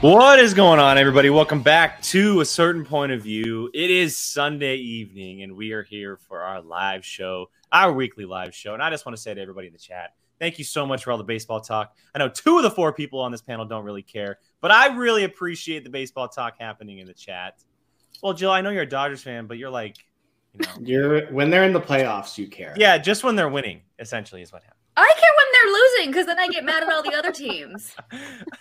What is going on, everybody? Welcome back to a certain point of view. It is Sunday evening, and we are here for our live show, our weekly live show. And I just want to say to everybody in the chat, thank you so much for all the baseball talk. I know two of the four people on this panel don't really care, but I really appreciate the baseball talk happening in the chat. Well, Jill, I know you're a Dodgers fan, but you're like, you know, You're when they're in the playoffs, you care. yeah, just when they're winning, essentially, is what happens. I care when they're losing because then I get mad at all the other teams.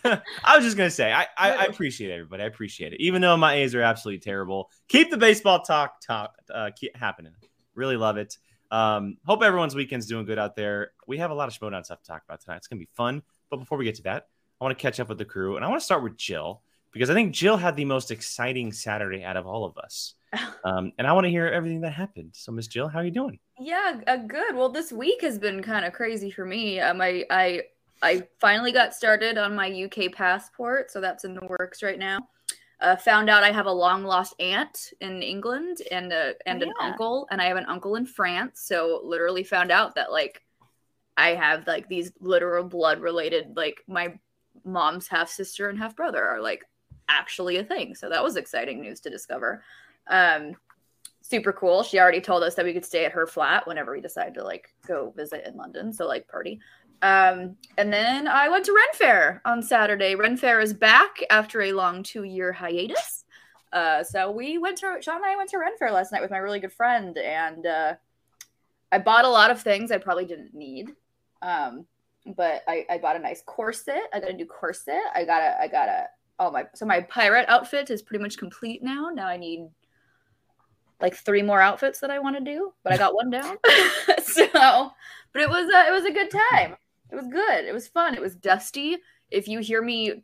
I was just gonna say, I, I, I appreciate everybody. I appreciate it, even though my A's are absolutely terrible. Keep the baseball talk talk uh, keep happening. Really love it. Um, hope everyone's weekend's doing good out there. We have a lot of Schmoedown stuff to talk about tonight. It's gonna be fun. But before we get to that, I want to catch up with the crew, and I want to start with Jill because I think Jill had the most exciting Saturday out of all of us. Um, and I want to hear everything that happened. So, Miss Jill, how are you doing? Yeah, uh, good. Well, this week has been kind of crazy for me. Um, I, I, I finally got started on my UK passport, so that's in the works right now. Uh, found out I have a long lost aunt in England and a, and an Yeah. uncle, and I have an uncle in France. So literally found out that like I have like these literal blood related like my mom's half sister and half brother are like actually a thing. So that was exciting news to discover. Um, super cool. She already told us that we could stay at her flat whenever we decide to like go visit in London. So like party. Um, and then I went to Ren Fair on Saturday. Ren Fair is back after a long two year hiatus. Uh, so we went to Sean and I went to Ren Fair last night with my really good friend, and uh, I bought a lot of things I probably didn't need. Um, but I, I bought a nice corset. I got a new corset. I got a I got a oh my so my pirate outfit is pretty much complete now. Now I need like three more outfits that I want to do, but I got one down. so, but it was a, it was a good time. It was good. It was fun. It was dusty. If you hear me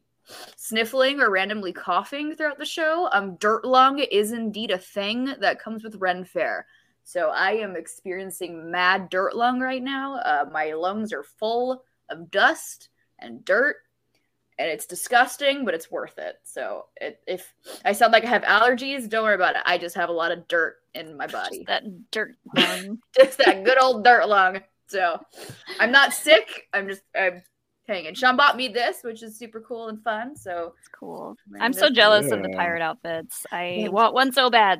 sniffling or randomly coughing throughout the show, um, dirt lung is indeed a thing that comes with Ren Fair. So I am experiencing mad dirt lung right now. Uh, my lungs are full of dust and dirt, and it's disgusting, but it's worth it. So it, if I sound like I have allergies, don't worry about it. I just have a lot of dirt in my body. that dirt lung. just that good old dirt lung. So I'm not sick. I'm just I'm hanging. Sean bought me this, which is super cool and fun. So It's cool. And I'm so this- jealous of the pirate outfits. I Yeah. want one so bad.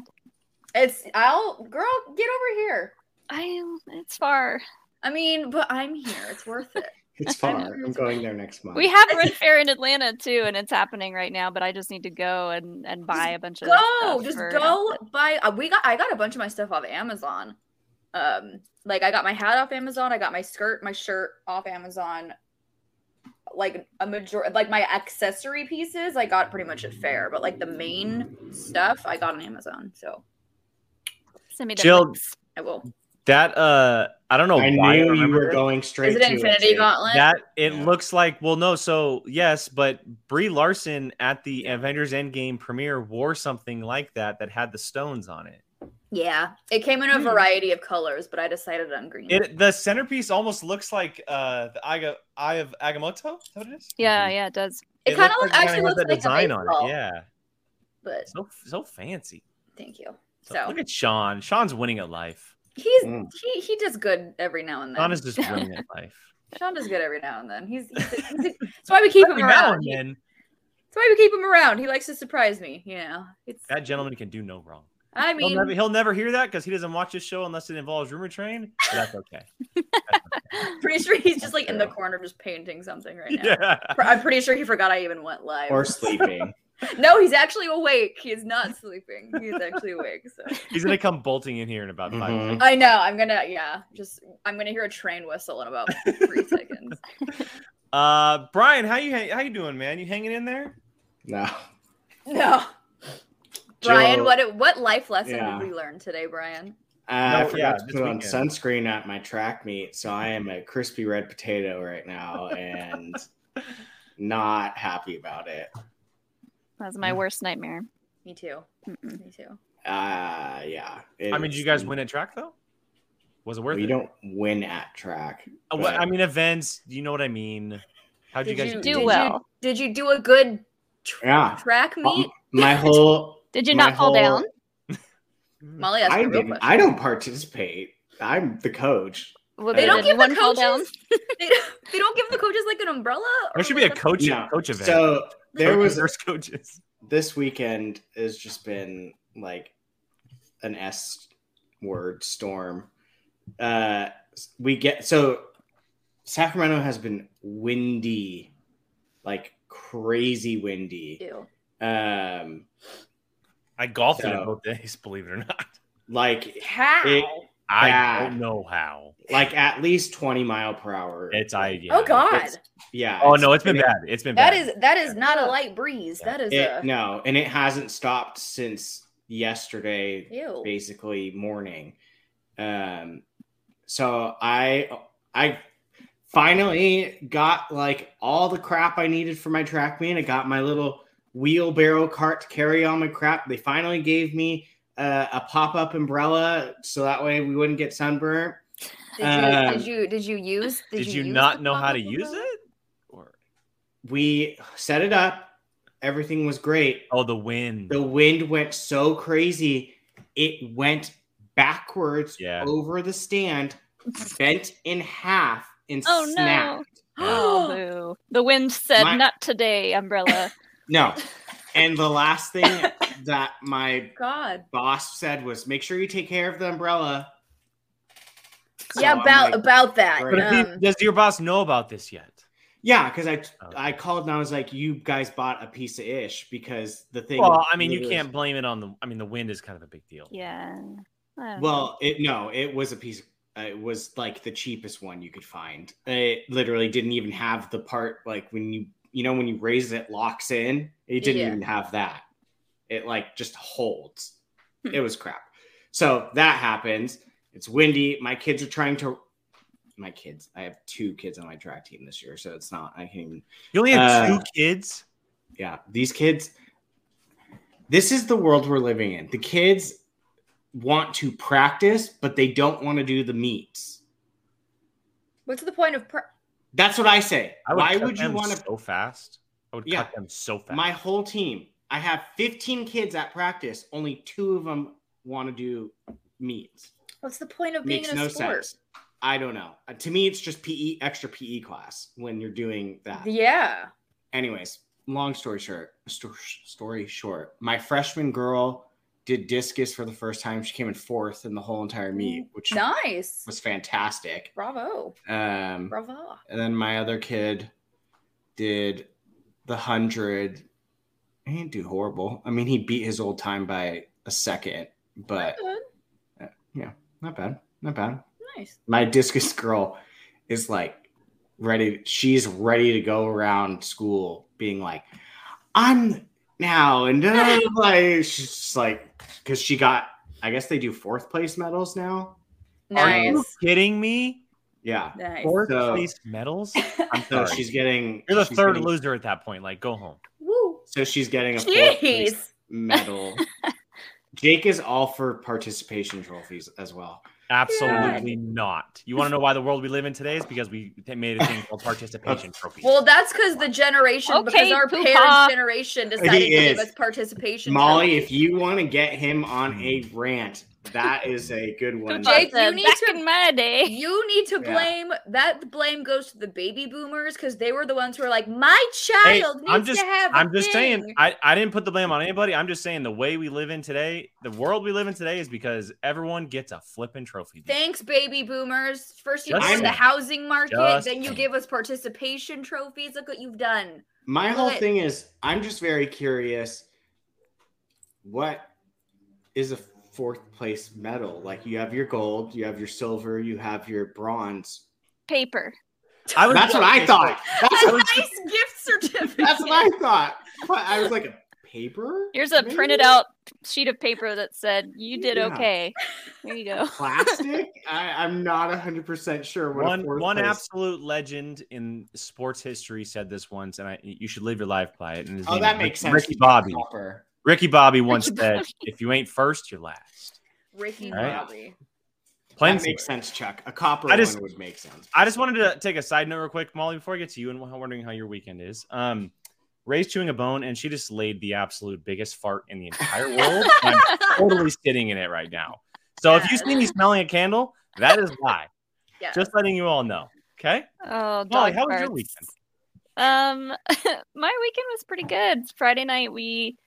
it's I'll girl get over here. I it's far. I mean, but I'm here. It's worth it. It's far. I'm going there next month. We have Ren Fair in Atlanta too, and it's happening right now. But I just need to go and and buy a bunch of Go, stuff just for go outfits. buy. Uh, we got I got a bunch of my stuff off Amazon. Um, like I got my hat off Amazon. I got my skirt, my shirt off Amazon. Like a major, like my accessory pieces, I got pretty much at Fair, but like the main stuff, I got on Amazon. So Send me the Jill, links. I will. That uh, I don't know I why. knew you were it. going straight Is it to Infinity too. Gauntlet? That it Yeah. looks like well, no. So yes, but Brie Larson at the Avengers Endgame premiere wore something like that that had the stones on it. yeah, it came in a Hmm. variety of colors, but I decided on green. It the centerpiece almost looks like uh the eye of, eye of Agamotto. Is that what it is? Yeah, yeah, it does. It kinda looks like it actually looks that like a design on it. Yeah, but so so fancy. thank you. So, So look at Sean. Sean's winning at life. He's Mm. he he does good every now and then. Sean is just winning at life. Sean does good every now and then. He's, he's, he's that's why we keep him Every now around. and He- then, That's why we keep him around. He likes to surprise me. You know, it's. that gentleman can do no wrong. I He'll mean, never, he'll never hear that because he doesn't watch this show unless it involves Rumor Train. But that's okay. That's okay. pretty sure he's just like in the corner just painting something right now. Yeah. I'm pretty sure he forgot I even went live. Or sleeping. No, he's actually awake. He is not sleeping. He's actually awake. So He's gonna come bolting in here in about 5 Mhm. minutes. I know. I'm gonna yeah. Just I'm gonna hear a train whistle in about three seconds. Uh, Brian, how you hang- how you doing, man? You hanging in there? No. No. Brian, Jill- what what life lesson Yeah. did we learn today, Brian? Uh, I forgot yeah, to put on weekend. sunscreen at my track meet, so I am a crispy red potato right now and not happy about it. That's my worst nightmare. Me too. Mm-mm. Me too. Uh yeah. I mean, did you guys win at track though? Was it worth We it? We don't win at track. Uh, what- but- I mean, events. You know what I mean? How'd you guys you do did well. You, did you do a good tr- Yeah. track meet? my whole Did you not fall whole- down? Molly asked I a real didn't. I don't participate. I'm the coach. Well, They don't give the one fall down? coaches. they, don't, they don't give the coaches like an umbrella. There or should be a like coach No. coach event. So There was nurse coaches. this weekend has just been like an S word storm. Uh, we get so Sacramento has been windy, like crazy windy. Ew. Um, I golfed in So- it both days, believe it or not. like How? It- I Bad. don't know how. Like at least twenty mile per hour. It's I. Yeah, oh God, it's- yeah. Oh no, it's been it- bad. It's been that bad. is that is not a light breeze. Yeah. That is It, a no, and it hasn't stopped since yesterday ew. basically morning. Um, so I I finally got like all the crap I needed for my track meet. I got my little wheelbarrow cart to carry all my crap. They finally gave me uh, a pop up umbrella so that way we wouldn't get sunburned. Did you, um, did you did you use Did you, use not know how to pop-up use it? Or We set it up. Everything was great. oh, the wind. The wind went so crazy, it went backwards Yeah. over the stand, bent in half, and Oh, no. snapped. Oh, boo. The wind said, My- "Not today, umbrella." No. And the last thing that my God. boss said was make sure you take care of the umbrella. So yeah, about like, about that. But But he, Um, does your boss know about this yet? yeah, because I Okay. I called and I was like, you guys bought a piece of ish because the thing. Well, I mean, you can't blame it on the. I mean, the wind is kind of a big deal. yeah. I know. Well, it no, it was a piece. Uh, it was like the cheapest one you could find. It literally didn't even have the part like when you you know when you raise it locks in. It didn't Yeah. even have that. It like just holds. Hmm. It was crap. So that happens. It's windy. My kids are trying to. My kids. I have two kids on my track team this year, so it's not. I can even. You only have Uh, two kids. Yeah, these kids. This is the world we're living in. The kids want to practice, but they don't want to do the meets. what's the point of? Pr- That's what I say. I would Why would you want to? so fast? I would Yeah. cut them so fast. My whole team. I have 15 kids at practice. Only two of them want to do meets. What's the point of being Makes in a no sport? sense. I don't know. Uh, to me, it's just PE, extra PE class when you're doing that. Yeah. Anyways, long story short, sto- story short, my freshman girl did discus for the first time. She came in fourth in the whole entire meet, which Nice. was fantastic. Bravo. Um, Bravo. and then my other kid did the hundred. He didn't do horrible. I mean, he beat his old time by a second, but Good. Not bad, not bad. Nice. My discus girl is like ready. She's ready to go around school, being like, "I'm now," and uh, like she's just like, because she got. I guess they do fourth place medals now. Are you kidding me? Yeah. Nice. Fourth So- place medals. I'm So sorry. she's getting. You're the third getting- loser at that point. Like, go home. Woo. So she's getting a fourth place medal. Jake is all for participation trophies as well. Absolutely not. You want to know why the world we live in today is because we made a thing called participation trophies. Well, that's because the generation, because Okay, our Pooh parents' generation decided to give us participation. Molly, trophies. if you want to get him on hmm. a rant, that is a good one. Jake, you need back to- in my day. You need to Yeah. blame that blame goes to the baby boomers because they were the ones who were like, my Hey, child needs I'm just, to have. a I'm just saying. I, I didn't put the blame on anybody. I'm just saying the way we live in today, the world we live in today is because everyone gets a flipping trophy. Thanks, baby boomers. First you Just the housing market, Just then you saying. give us participation trophies. Look what you've done. My whole What? thing is, I'm just very curious. What is a fourth place medal? Like you have your gold, you have your silver, you have your bronze. Paper. I was, That's what I thought. That's A what, nice gift certificate. that's what I thought. But I was like, a paper? Here's a Maybe? printed out sheet of paper that said, "You did Yeah. okay." There you go. plastic. I, I'm not 100 percent sure what a one place- absolute legend in sports history said this once, and I you should live your life by it. And his Oh, name that is makes Rick- sense. Ricky Bobby. Copper. Ricky Bobby once Ricky said, Bobby. "If you ain't first, you're last." Ricky Right. Bobby. Plain That makes sense, Chuck. A copper I just- one would make sense. I just wanted to take a side note real quick, Molly, before I get to you and wondering how your weekend is. Um, Ray's chewing a bone, and she just laid the absolute biggest fart in the entire world. I'm totally sitting in it right now. So if you see me smelling a candle, that is why. Yeah. Just letting you all know. Okay, Oh, Molly, dog how was your weekend? Um, my weekend was pretty good. Friday night we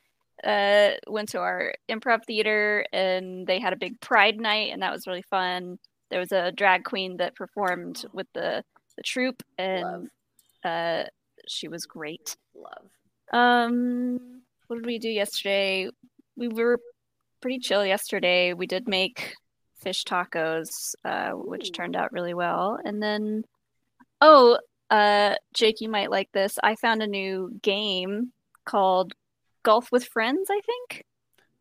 uh went to our improv theater and they had a big pride night and that was really fun. There was a drag queen that performed with the the troupe and uh she was great. Love. Um, what did we do yesterday? We were pretty chill yesterday. We did make fish tacos, uh, which turned out really well. And then, oh, uh, Jake, you might like this. I found a new game called Golf with Friends. I think.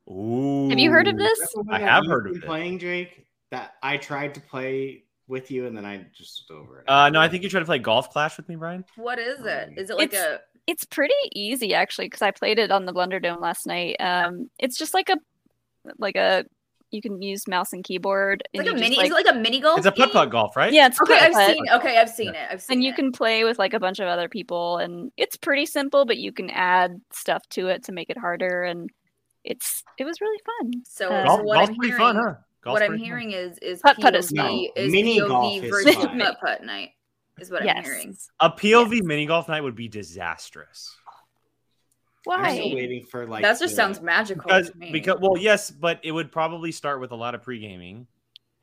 Ooh. Have you heard of this? That's the one I have heard of been it. Playing Jake, that I tried to play with you, and then I just was over it. Uh, no, I think you tried to play Golf Clash with me, Brian. What is it? Is it like It's- a It's pretty easy actually because I played it on the Blender Dome last night. Um, it's just like a like a you can use mouse and keyboard. it's like a you just, mini? is it like a mini golf? It's a putt game? putt golf, right? Yeah, it's Okay, I've putt-putt. seen. Okay, I've seen it. I've seen and you can play with like a bunch of other people and it's pretty simple but you can add stuff to it to make it harder and it's it was really fun So, Uh, so Golf, what golf's I'm pretty hearing, fun, huh? Golf's what I'm pretty fun. hearing is is Putt-putt is POV fun. is Mini POV golf is versus fun. putt putt night is what yes I'm hearing. A POV mini golf night would be disastrous. I'm still waiting for like. that just the- sounds magical Because, to me. because, well, yes, but it would probably start with a lot of pre gaming.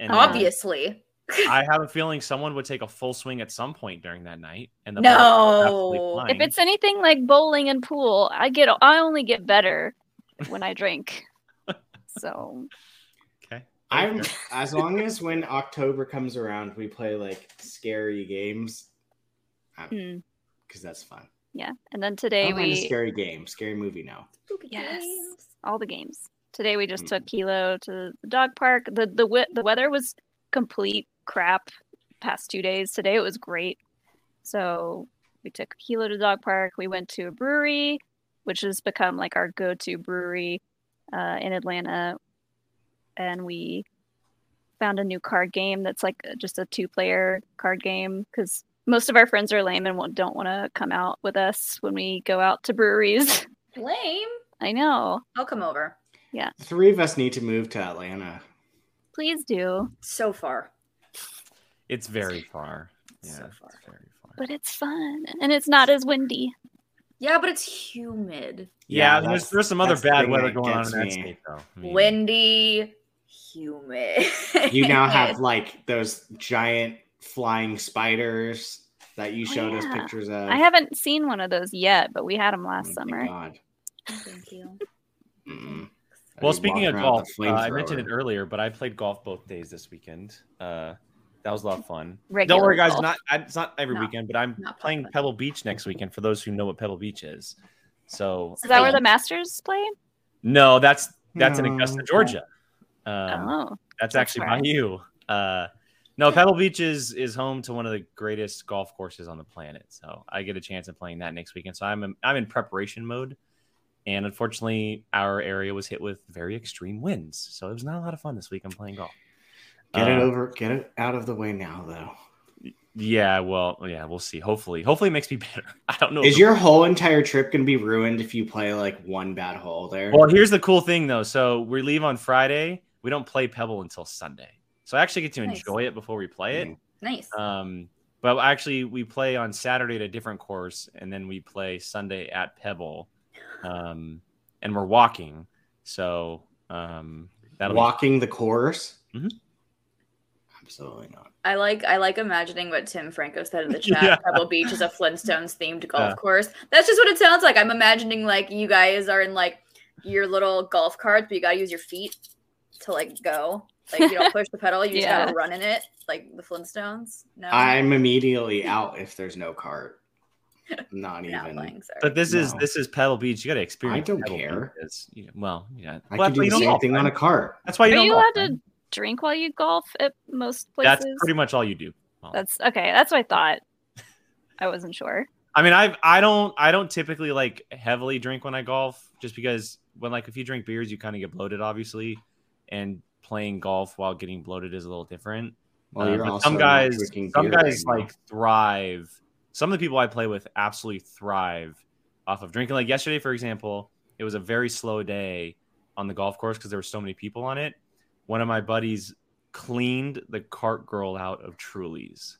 And obviously, I have a feeling someone would take a full swing at some point during that night, and the ball would absolutely no. if it's anything like bowling and pool i get i only get better when i drink so okay, I'm as long as when October comes around, we play like scary games, hmm, because that's fun. Yeah and then today don't mind a we scary game, scary movie now. Spooky yes. games. all the games. Today we just Mm. took kilo to the dog park. The the wi- the weather was complete crap past two days. Today it was great. So we took kilo to the dog park. We went to a brewery which has become like our go-to brewery uh, in atlanta. And we found a new card game that's like just a two-player card game because most of our friends are lame and don't want to come out with us when we go out to breweries Lame. i know I'll come over. Yeah. three of us need to move to Atlanta. Please do. So far. it's very far. Yeah, So it's very far. But it's fun and it's not as windy. Yeah, but it's humid. Yeah, Yeah, there's, there's some other bad weather going on in that state, though. I mean, Windy, humid. You now have like those giant flying spiders that you Oh, showed us pictures of. I haven't seen one of those yet, but we had them Oh last my summer. God. Thank you. Mm-mm. Well, speaking of golf, uh, I mentioned it earlier, but I played golf both days this weekend. Uh, that was a lot of fun. Regular Don't worry, guys. golf. Not I, it's not every No, weekend, but I'm playing putt-putt. Pebble Beach next weekend. For those who know what Pebble Beach is, so Is that where the Masters play? no, that's that's in Augusta, Georgia. Um, oh, That's That's actually by you. Uh, no, Pebble Beach is is home to one of the greatest golf courses on the planet. So I get a chance of playing that next weekend. So I'm in, I'm in preparation mode, and unfortunately, our area was hit with very extreme winds. So it was not a lot of fun this week. I'm playing golf. Get it Uh, over. Get it out of the way now, though. Yeah, well, yeah, we'll see. Hopefully, hopefully it makes me better. I don't know. Is your whole entire trip gonna be ruined if you play like one bad hole there? well? Here's the cool thing though. So we leave on Friday. We don't play Pebble until Sunday. So I actually get to Nice. enjoy it before we play it. Mm. Nice. Um, but actually, we play on Saturday at a different course, and then we play Sunday at Pebble, um, and we're walking. So um, that'll be- Walking the course? Mhm. Absolutely not. I like I like imagining what Tim Franco said in the chat. Yeah. Pebble Beach is a Flintstones themed golf Yeah. course. That's just what it sounds like. I'm imagining like you guys are in like your little golf carts, but you gotta use your feet to like go. Like you don't push the pedal, you just gotta run in it, like the Flintstones. No, I'm immediately out if there's no cart. Not not even. playing, sorry. But this is this is Pedal Beach. You got to experience. I don't Pebble care. Beach. You know, well, yeah. I well, can do that's the same golf, thing on a cart. That's why you Are don't you golf, allowed right? to drink while you golf at most places? That's pretty much all you do. Well, That's okay. That's what I thought. I wasn't sure. I mean, I I don't I don't typically like heavily drink when I golf, just because when like if you drink beers, you kind of get bloated, obviously, and playing golf while getting bloated is a little different. Well, uh, you're but also some guys, some guys right like thrive. Some of the people I play with absolutely thrive off of drinking. Like yesterday, for example, it was a very slow day on the golf course because there were so many people on it. One of my buddies cleaned the cart girl out of Trulies,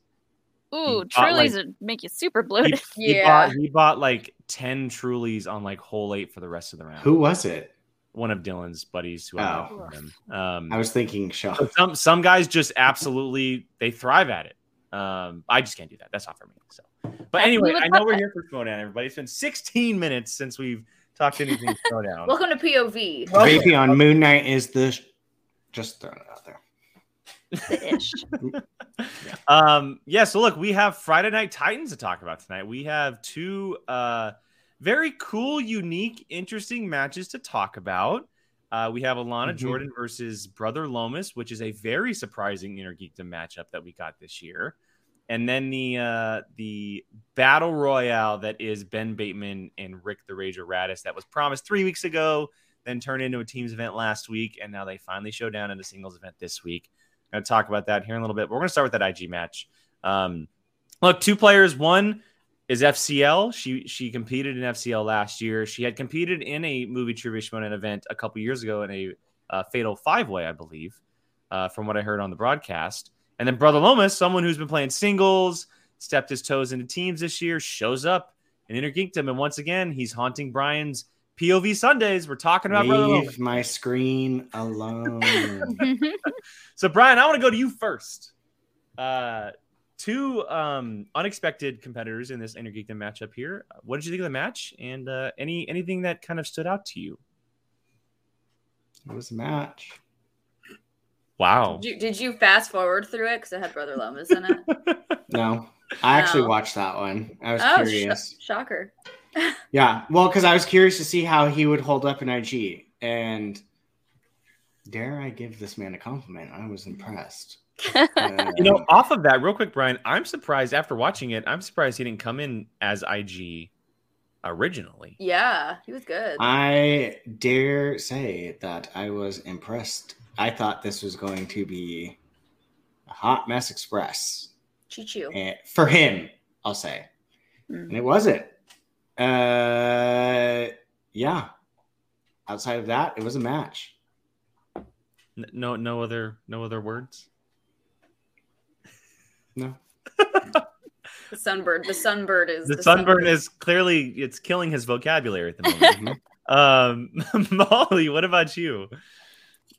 Ooh, bought, like- Trulies would make you super He, bloated. he Yeah. bought he bought like ten Trulies on like hole eight for the rest of the round. Who was it? One of Dylan's buddies who Oh. I him. Um, I was thinking Shaw. Some some guys just absolutely they thrive at it. Um, I just can't do that. That's not for me. So, but anyway, I know we're here for Schmoedown, everybody. It's been 16 minutes since we've talked anything Schmoedown. Welcome to POV. Vaping on Moon Knight is the. Just throwing it out there. The ish. um, yeah. So look, we have Friday Night Titans to talk about tonight. We have two uh very cool, unique, interesting matches to talk about. Uh, we have Alana Mhm. Jordan versus Brother Lomis, which is a very surprising Innergeekdom matchup that we got this year. And then the uh, the battle royale that is Ben Bateman and Rick the Rager Raddus that was promised three weeks ago, then turned into a teams event last week, and now they finally show down in a singles event this week. Going to talk about that here in a little bit. But we're going to start with that IG match. Um, look, two players. One is FCL. She she competed in FCL last year. She had competed in a movie trivia Shimonen event a couple years ago in a uh, fatal five way, I believe, uh, from what I heard on the broadcast. And then Brother Lomis, someone who's been playing singles, stepped his toes into teams this year, shows up in Innergeekdom, and once again he's haunting Brian's POV Sundays. We're talking about Brother Lomis. Leave my screen alone. So, Brian, I want to go to you first. Uh, two um, unexpected competitors in this Innergeekdom matchup here. What did you think of the match, and uh, any anything that kind of stood out to you? it was a match. Wow. Did you, did you fast forward through it because it had Brother Lomis in it? No, I actually No. watched that one. I was oh, sh- curious. shocker. Yeah, well, because I was curious to see how he would hold up in IG, and dare I give this man a compliment? I was impressed. Uh, You know, off of that, real quick, Brian, I'm surprised after watching it. I'm surprised he didn't come in as IG originally. Yeah, he was good. I dare say that I was impressed. I thought this was going to be a hot mess express Choo choo. eh, for him. I'll say, Mm. and it wasn't. Uh, yeah. Outside of that, it was a match. No, no other, no other words. No, The sunbird. The sunbird is The sunburn is clearly it's killing his vocabulary at the moment. um, Molly, what about you?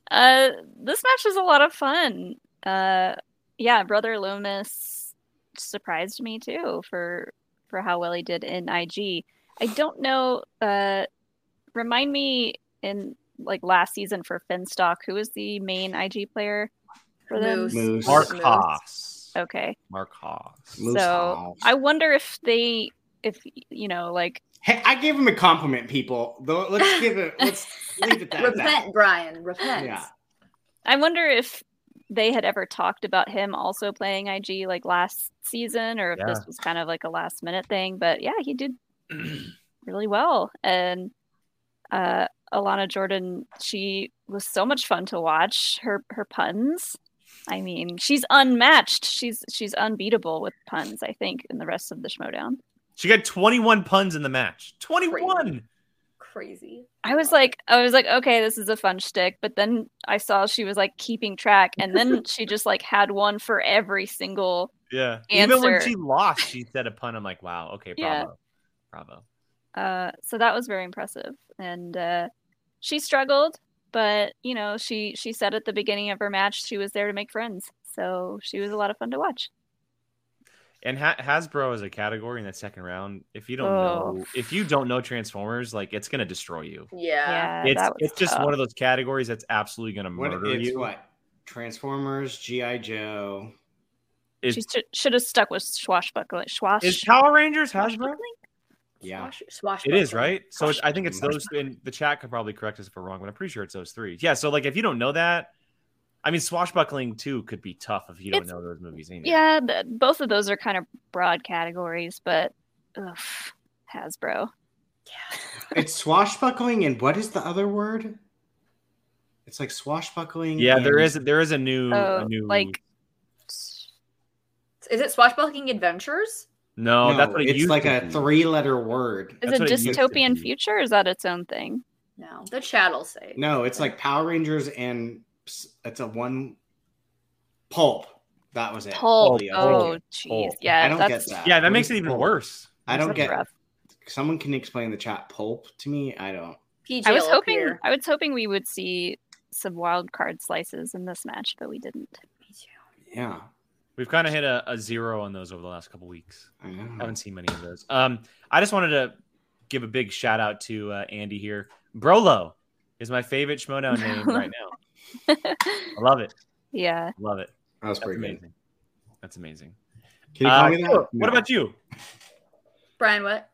Uh, this match was a lot of fun. Uh, yeah, Brother Lomis surprised me too for for how well he did in IG. I don't know. Uh, remind me in like last season for Finstock, who was the main IG player for them? Moose. Moose. Mark Moose. Haas. Okay, Mark Haas. Moose so House. I wonder if they, if you know, like Hey, I gave him a compliment, people. Though, let's give it. Let's leave it that. Repent, Brian. Repent. Yeah. I wonder if they had ever talked about him also playing IG like last season or if Yeah. this was kind of like a last minute thing. But yeah, he did really well. And uh Alana Jordan, she was so much fun to watch. Her her puns. I mean, she's unmatched. She's she's unbeatable with puns, I think, in the rest of the Schmoedown. She got 21 puns in the match. 21. Crazy. I was like, I was like, okay, this is a fun shtick. But then I saw she was like keeping track, and then she just like had one for every single. Yeah. Even when she lost, she said a pun. I'm like, wow, okay, Yeah. bravo. Bravo. Uh, so that was very impressive, and uh, she struggled, but you know, she she said at the beginning of her match she was there to make friends. So she was a lot of fun to watch. And ha- Hasbro is a category in that second round, if you don't Oh. know, if you don't know Transformers, like it's gonna destroy you. Yeah. Yeah, it's that was it's just one of those categories that's absolutely gonna What murder it's you. what? Transformers, GI Joe. She should should have stuck with swashbuckling. Swash. is Power Rangers Hasbro? Swashbuckling? Yeah. Swash, It is right. So it's, I think it's those. And the chat could probably correct us if we're wrong, but I'm pretty sure it's those three. Yeah. So like, if you don't know that, I mean, swashbuckling too could be tough if you don't It's- know those movies. Either. Yeah, th- both of those are kind of broad categories, but ugh, Hasbro. Yeah. it's swashbuckling, and what is the other word? It's like swashbuckling. Yeah, there and- is there is a new Oh, a new like Is it Swashbuckling Adventures? No, No, that's what it it's used like to a be. three-letter word. is That's it what it dystopian future? Or is that its own thing? No. The chat'll say. No, it's like Power Rangers, and it's a one pulp. That was it. Pulp. Leo, Oh, thank you. Oh, jeez. Pulp. Yeah, I don't that's get that. Yeah, that What makes it even pulp? worse. I don't get. rough. Someone can explain the chat pulp to me. I don't. PJ I was hoping appear. I was hoping we would see some wild card slices in this match, but we didn't. Me too. Yeah, We've kind of hit a, a zero on those over the last couple weeks. I haven't seen many of those. Um, I just wanted to give a big shout out to uh, Andy here. Brolo is my favorite Schmoedown name right now. I love it. yeah. Love it. That was That's pretty good. amazing. That's amazing. Can you call Uh, me that? What No. about you? Brian, what?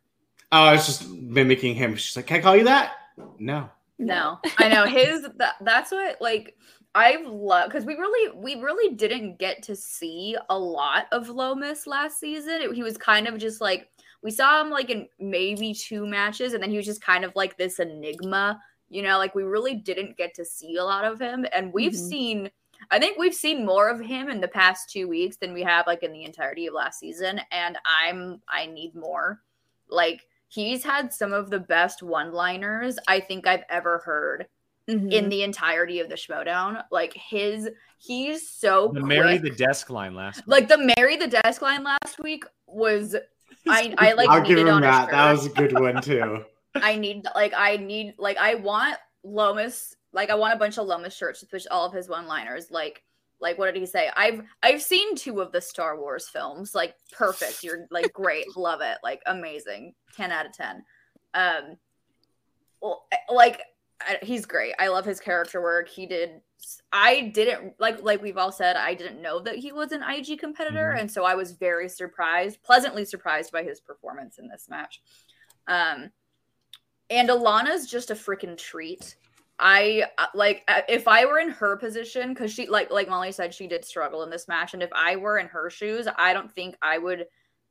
Oh, I was just mimicking him. She's like, "Can I call you that?" No. No, I know his. That, that's what like I've loved because we really we really didn't get to see a lot of Lomis last season. It- he was kind of just like we saw him like in maybe two matches, and then he was just kind of like this enigma. You know, like we really didn't get to see a lot of him, and we've Mhm. seen. I think we've seen more of him in the past two weeks than we have like in the entirety of last season, and I'm I need more. Like he's had some of the best one-liners I think I've ever heard Mhm. in the entirety of the Schmoedown. Like his, he's so The Mary quick. the desk line last. week. like the Mary the desk line last week was. I I like I'll give him on that. That was a good one too. I need like I need like I want Lomis like I want a bunch of Lomis shirts with all of his one-liners like like what did he say? I've I've seen two of the Star Wars films. Like perfect. You're like great. Love it. Like amazing. 10 out of 10. Um well, like I, he's great. I love his character work. He did I didn't like like we've all said I didn't know that he was an IG competitor Mhm. and so I was very surprised, pleasantly surprised by his performance in this match. Um and Alana's just a freaking treat. I uh, like uh, if I were in her position cuz she like like Molly said she did struggle in this match and if I were in her shoes, I don't think I would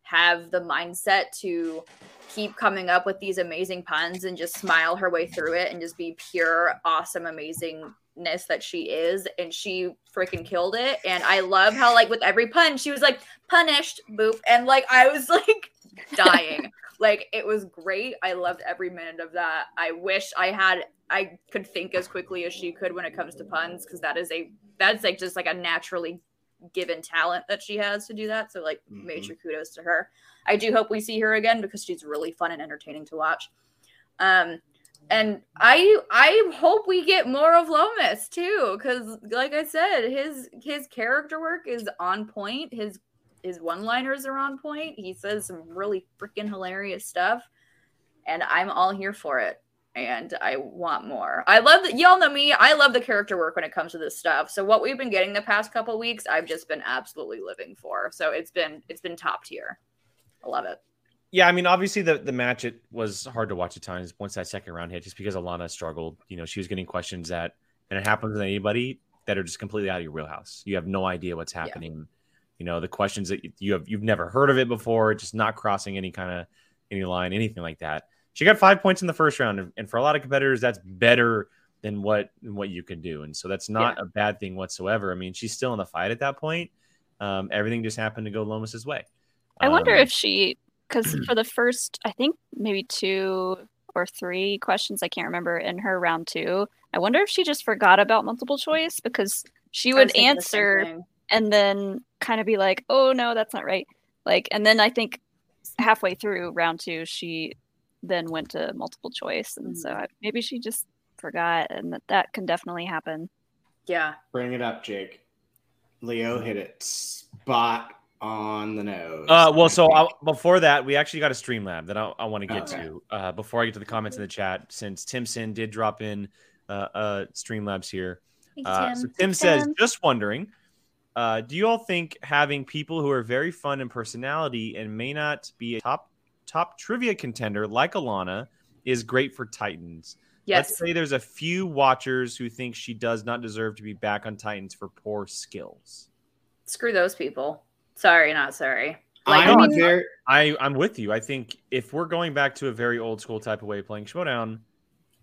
have the mindset to keep coming up with these amazing puns and just smile her way through it and just be pure awesome amazingness that she is. And she freaking killed it. And I love how like with every pun she was like punished boop. And like I was like dying. Like it was great. I loved every minute of that. I wish I had I could think as quickly as she could when it comes to puns because that is a that's like just like a naturally given talent that she has to do that so like Mhm. major kudos to her I do hope we see her again because she's really fun and entertaining to watch. Um, and I I hope we get more of Lomis too, because like I said, his his character work is on point. His his one liners are on point. He says some really freaking hilarious stuff, and I'm all here for it. And I want more. I love that y'all know me. I love the character work when it comes to this stuff. So what we've been getting the past couple weeks, I've just been absolutely living for. So it's been it's been top tier. I love it. Yeah, I mean, obviously the the match it was hard to watch at times once that second round hit, just because Alana struggled. You know, she was getting questions that, and it happens with anybody that are just completely out of your wheelhouse. You have no idea what's happening. You know, the questions that you have you've never heard of it before, just not crossing any kind of any line, anything like that. She got five points in the first round, and- and for a lot of competitors, that's better than what than what you can do, and so that's not a bad thing whatsoever. I mean, she's still in the fight at that point. Um, everything just happened to go Lomis's way. I wonder Um, if she, because for the first, I think maybe two or three questions, I can't remember in her round two, I wonder if she just forgot about multiple choice because she would was the answer and then kind of be like, oh no, that's not right. Like, and then I think halfway through round two, she then went to multiple choice. And so Mhm. I, maybe she just forgot, and that, that can definitely happen. Yeah. Bring it up, Jake. Leo hit it spot on the nose. Uh, well, I so think. I, before that, we actually got a stream lab that I, I want to get Okay. to uh, before I get to the comments in the chat. Since Timson did drop in uh, uh, Streamlabs here, uh, so Tim says, Tim. just wondering, uh, do you all think having people who are very fun in personality and may not be a top top trivia contender like Alana is great for Titans? Yes. Let's say there's a few watchers who think she does not deserve to be back on Titans for poor skills. Screw those people. Sorry, not sorry. I'm Like, I mean, very I I'm with you. I think if we're going back to a very old school type of way of playing Schmoedown,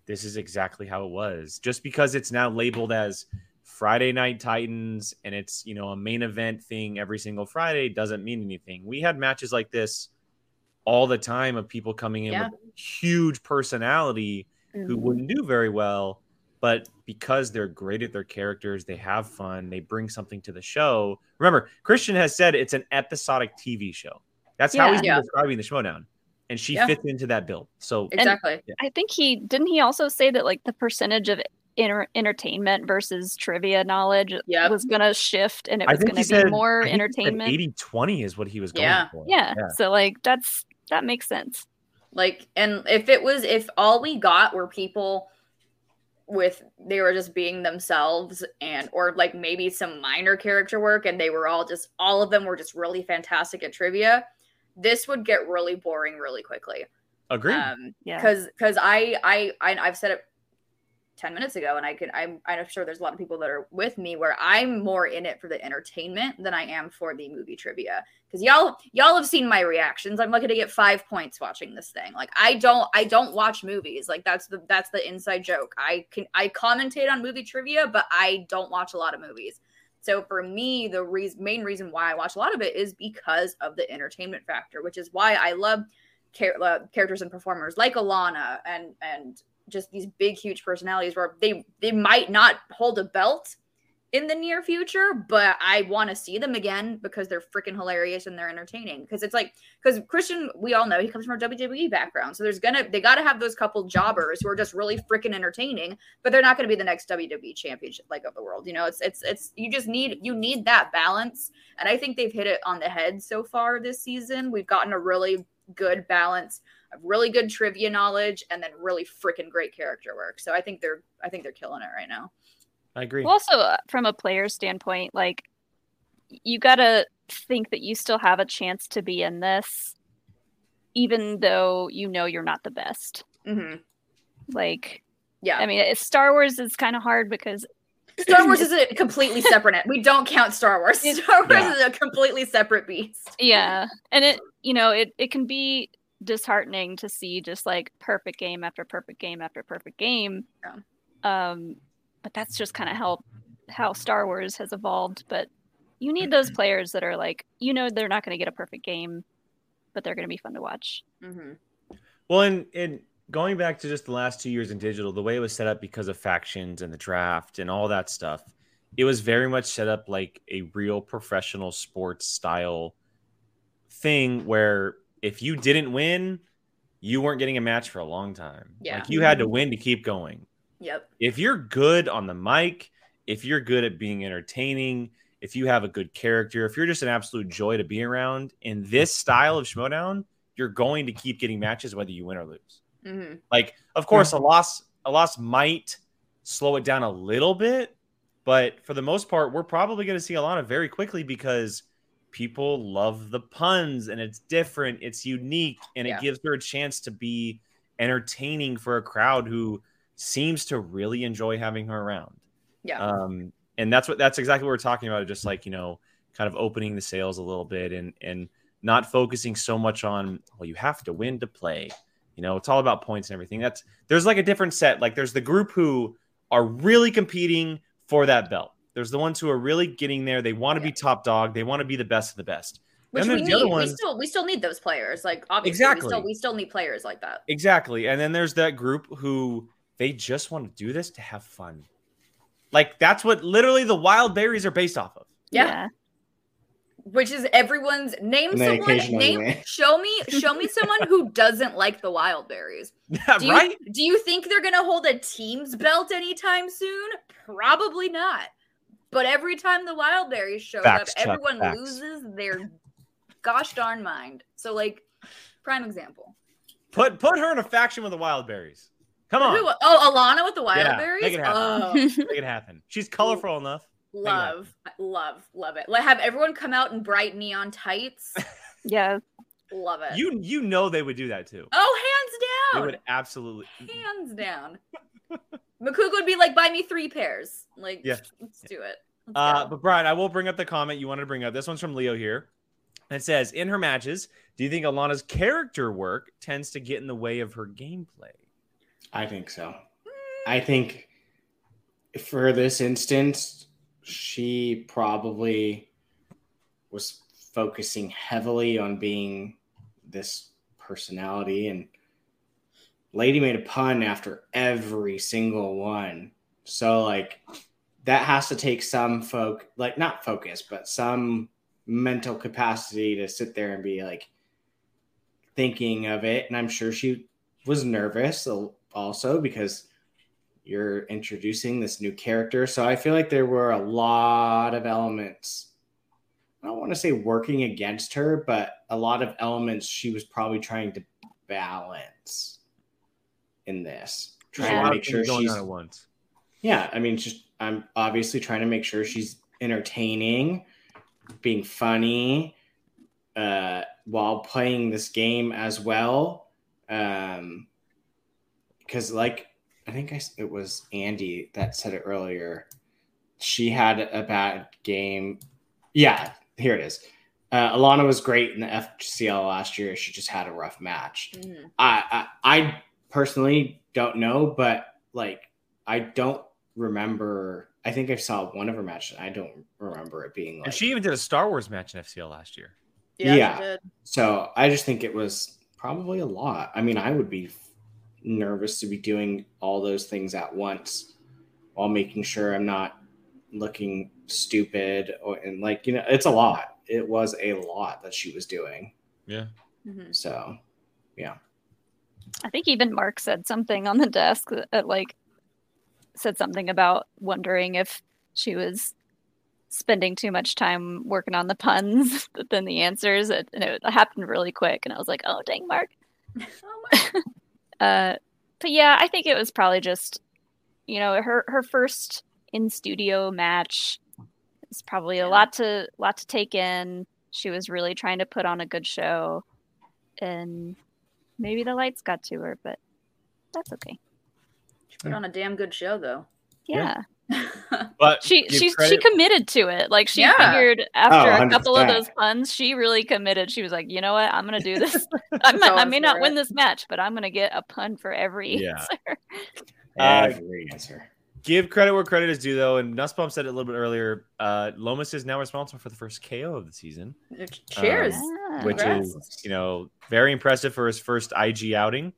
this is exactly how it was. Just because it's now labeled as Friday Night Titans and it's you know a main event thing every single Friday doesn't mean anything. We had matches like this all the time of people coming in Yeah. with huge personality who Mhm. wouldn't do very well, but because they're great at their characters, they have fun, they bring something to the show. Remember, Christian has said it's an episodic TV show. That's how Yeah. he's been Yeah. describing the Schmoedown. And she Yeah. fits into that bill. So Exactly. I think he didn't he also say that like the percentage of inter- entertainment versus trivia knowledge Yep. was going to shift and it I was going to be said more I think entertainment. 80-20 is what he was going Yeah. for. yeah. So like that's that makes sense. Like, and if it was, if all we got were people with, they were just being themselves and, or like maybe some minor character work and they were all just, all of them were just really fantastic at trivia, this would get really boring really quickly. Agree. Um, Yeah. because because I, I I I've said it ten minutes ago, and I can I'm I'm sure there's a lot of people that are with me where I'm more in it for the entertainment than I am for the movie trivia. Because y'all y'all have seen my reactions. I'm lucky to get five points watching this thing. Like I don't I don't watch movies. Like that's the that's the inside joke. I can I commentate on movie trivia, but I don't watch a lot of movies. So for me, the reason, main reason why I watch a lot of it is because of the entertainment factor, which is why I love uh, characters and performers like Alana and and just these big huge personalities where they they might not hold a belt in the near future, but I want to see them again because they're freaking hilarious and they're entertaining. Because it's like because Christian, we all know he comes from a WWE background, so there's gonna they got to have those couple jobbers who are just really freaking entertaining, but they're not gonna be the next WWE championship like of the world. You know, it's it's it's you just need you need that balance, and I think they've hit it on the head so far this season. We've gotten a really good balance really good trivia knowledge and then really freaking great character work. So I think they're I think they're killing it right now. I agree. Well, also uh, from a player standpoint, like you got to think that you still have a chance to be in this even though you know you're not the best. Mm-hmm. Like Yeah, I mean, it's- Star Wars is kind of hard because Star Wars is a completely separate. We don't count Star Wars. Star Wars Yeah. is a completely separate beast. yeah, and it you know it it can be disheartening to see just like perfect game after perfect game after perfect game. Um, but that's just kind of how how Star Wars has evolved. But you need those players that are like you know they're not going to get a perfect game, but they're going to be fun to watch. Mm-hmm. Well, and and going back to just the last two years in digital, the way it was set up because of factions and the draft and all that stuff, it was very much set up like a real professional sports style thing where if you didn't win, you weren't getting a match for a long time. Yeah. Like you had to win to keep going. Yep. If you're good on the mic, if you're good at being entertaining, if you have a good character, if you're just an absolute joy to be around in this style of Schmoedown, you're going to keep getting matches whether you win or lose. Mm-hmm. Like, of course, a loss a loss might slow it down a little bit, but for the most part, we're probably going to see Alana very quickly because people love the puns and it's different, it's unique, and Yeah. it gives her a chance to be entertaining for a crowd who seems to really enjoy having her around. Yeah. Um, and that's what that's exactly what we're talking about. Just like you know, kind of opening the sales a little bit and and not focusing so much on well, you have to win to play. You know, it's all about points and everything. That's there's like a different set. Like there's the group who are really competing for that belt. There's the ones who are really getting there. They want to be top dog. They want to be the best of the best. Which Then we need. the other We still we still need those players. Like obviously, Exactly. We still, we still need players like that. Exactly. And then there's that group who they just want to do this to have fun. Like that's what literally the wild berries are based off of. Yeah. Which is everyone's name someone name win. show me show me someone who doesn't like the wild berries. Do you, right? Do you think they're gonna hold a team's belt anytime soon? Probably not. But every time the wild berries show Facts, up, Chuck, everyone facts. loses their gosh darn mind. So like prime example. Put put her in a faction with the wild berries. Come on. Who, oh, Alana with the wild Yeah, berries? make it happen. Oh, Make it happen. She's colorful enough. love, love, love it. Like have everyone come out in bright neon tights. Yeah. love it. You you know they would do that too. oh, hands down. They would absolutely. Hands down. Makuga would be like, buy me three pairs. Like, Yeah. let's do it. Let's Uh, but Brian, I will bring up the comment you wanted to bring up. This one's from Leo here. It says, in her matches, do you think Alana's character work tends to get in the way of her gameplay? I think so. I think for this instance, she probably was focusing heavily on being this personality and Lady made a pun after every single one. So like that has to take some folk like not focus, but some mental capacity to sit there and be like thinking of it. And I'm sure she was nervous also because you're introducing this new character. So I feel like there were a lot of elements. I don't want to say working against her, but a lot of elements she was probably trying to balance in this, trying Yeah. to make sure she's on at once. yeah, I mean, just I'm obviously trying to make sure she's entertaining, being funny, uh, while playing this game as well. Um, because like I think I it was Andy that said it earlier. She had a bad game. Yeah, here it is. Uh, Alana was great in the FCL last year. She just had a rough match. Mhm. I, I I personally don't know, but like I don't remember. I think I saw one of her matches. I don't remember it being like. And she even did a Star Wars match in FCL last year. Yeah, she Yeah. did. so I just think it was probably a lot. I mean, I would be nervous to be doing all those things at once while making sure I'm not looking stupid or and like you know, it's a lot. It was a lot that she was doing. Yeah. Mhm. So yeah. I think even Mark said something on the desk that, that, like said something about wondering if she was spending too much time working on the puns than the answers, and it happened really quick. And I was like, "Oh, dang, Mark." Oh my- Uh, but yeah, I think it was probably just, you know, her her first in studio match. It's probably a lot to lot to take in. She was really trying to put on a good show, and maybe the lights got to her, but that's okay. She put on a damn good show, though. Yeah, But she give she she committed to it. Like she Yeah. figured after Oh, a couple of those puns, she really committed. She was like, you know what, I'm gonna do this. I might, I may not for win this match, but I'm gonna get a pun for every Yeah. answer. Uh, answer. give credit where credit is due, though. And Nussbaum said it a little bit earlier. Uh, Lomis is now responsible for the first KO of the season, Cheers. Yeah. which Congrats. is you know very impressive for his first IG outing.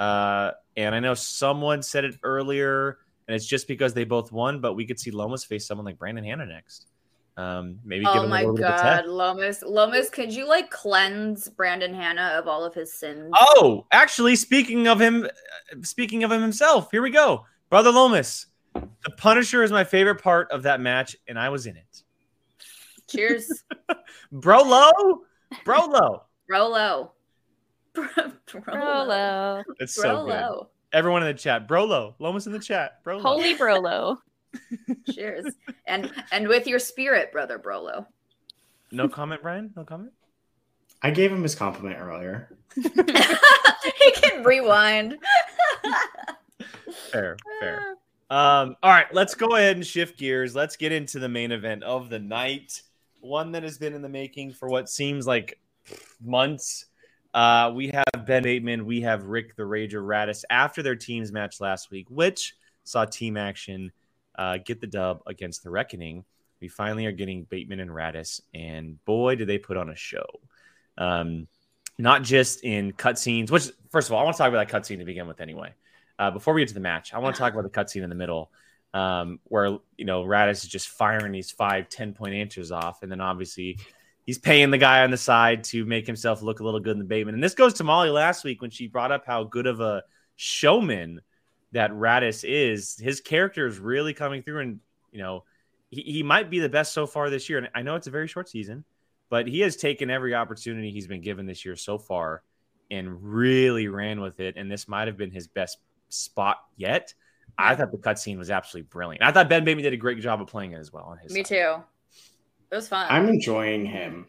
Uh, and I know someone said it earlier, and it's just because they both won. But we could see Lomis face someone like Brandon Hanna next. Um, maybe give Oh him my a little bit of god. Lomis. Lomis, could you like cleanse Brandon Hanna of all of his sins? Oh, actually, speaking of him, speaking of him himself, here we go, brother Lomis. The Punisher is my favorite part of that match, and I was in it. Cheers. Brolo, Brolo. Brolo. Bro- Brolo. Brolo. It's so good. Everyone in the chat, Brolo, Lomis in the chat, Brolo. Holy Brolo. Cheers. And and with your spirit, brother Brolo. No comment, Brian. No comment. I gave him his compliment earlier. he can rewind. Fair, fair. Um, all right, let's go ahead and shift gears. Let's get into the main event of the night. One that has been in the making for what seems like months. Uh, we have Ben Bateman, we have Rick the Rager Raddus after their teams match last week, which saw team action uh, get the dub against the Reckoning. We finally are getting Bateman and Raddus, and boy, did they put on a show. Um, not just in cutscenes, which, first of all, I want to talk about that cutscene to begin with anyway. Uh, before we get to the match, I want to talk about the cutscene in the middle um, where, you know, Raddus is just firing these five, 10 point answers off. And then obviously he's paying the guy on the side to make himself look a little good in the Bateman. And this goes to Molly last week when she brought up how good of a showman that Raddus is. His character is really coming through, and, you know, he, he might be the best so far this year. And I know it's a very short season, but he has taken every opportunity he's been given this year so far and really ran with it. And this might have been his best spot yet. I thought the cutscene was absolutely brilliant. I thought Ben Baby did a great job of playing it as well on his Me side. too. It was fun. I'm enjoying him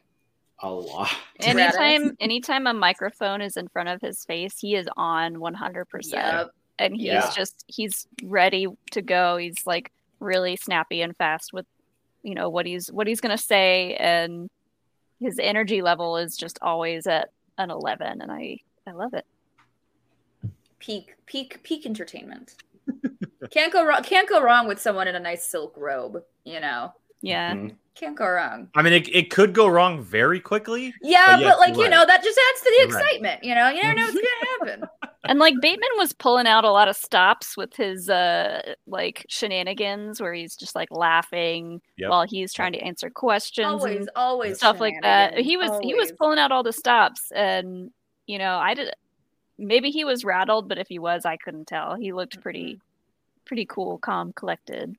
a lot. Anytime anytime a microphone is in front of his face, he is on 100%. And he's Yeah. just he's ready to go. He's like really snappy and fast with you know what he's what he's going to say and his energy level is just always at an 11 and I I love it. Peak, peak, peak entertainment. can't go wrong. Can't go wrong with someone in a nice silk robe. You know, Yeah. Mhm. can't go wrong. I mean, it, it could go wrong very quickly. Yeah, But but, like you're you right. know, that just adds to the You're right. excitement. You know, you never know what's gonna happen. And like Bateman was pulling out a lot of stops with his uh like shenanigans where he's just like laughing Yep. while he's trying to answer questions always, and always stuff like that. He was he was pulling out all the stops and you know, I did maybe he was rattled, but if he was, I couldn't tell. He looked pretty pretty cool, calm, collected.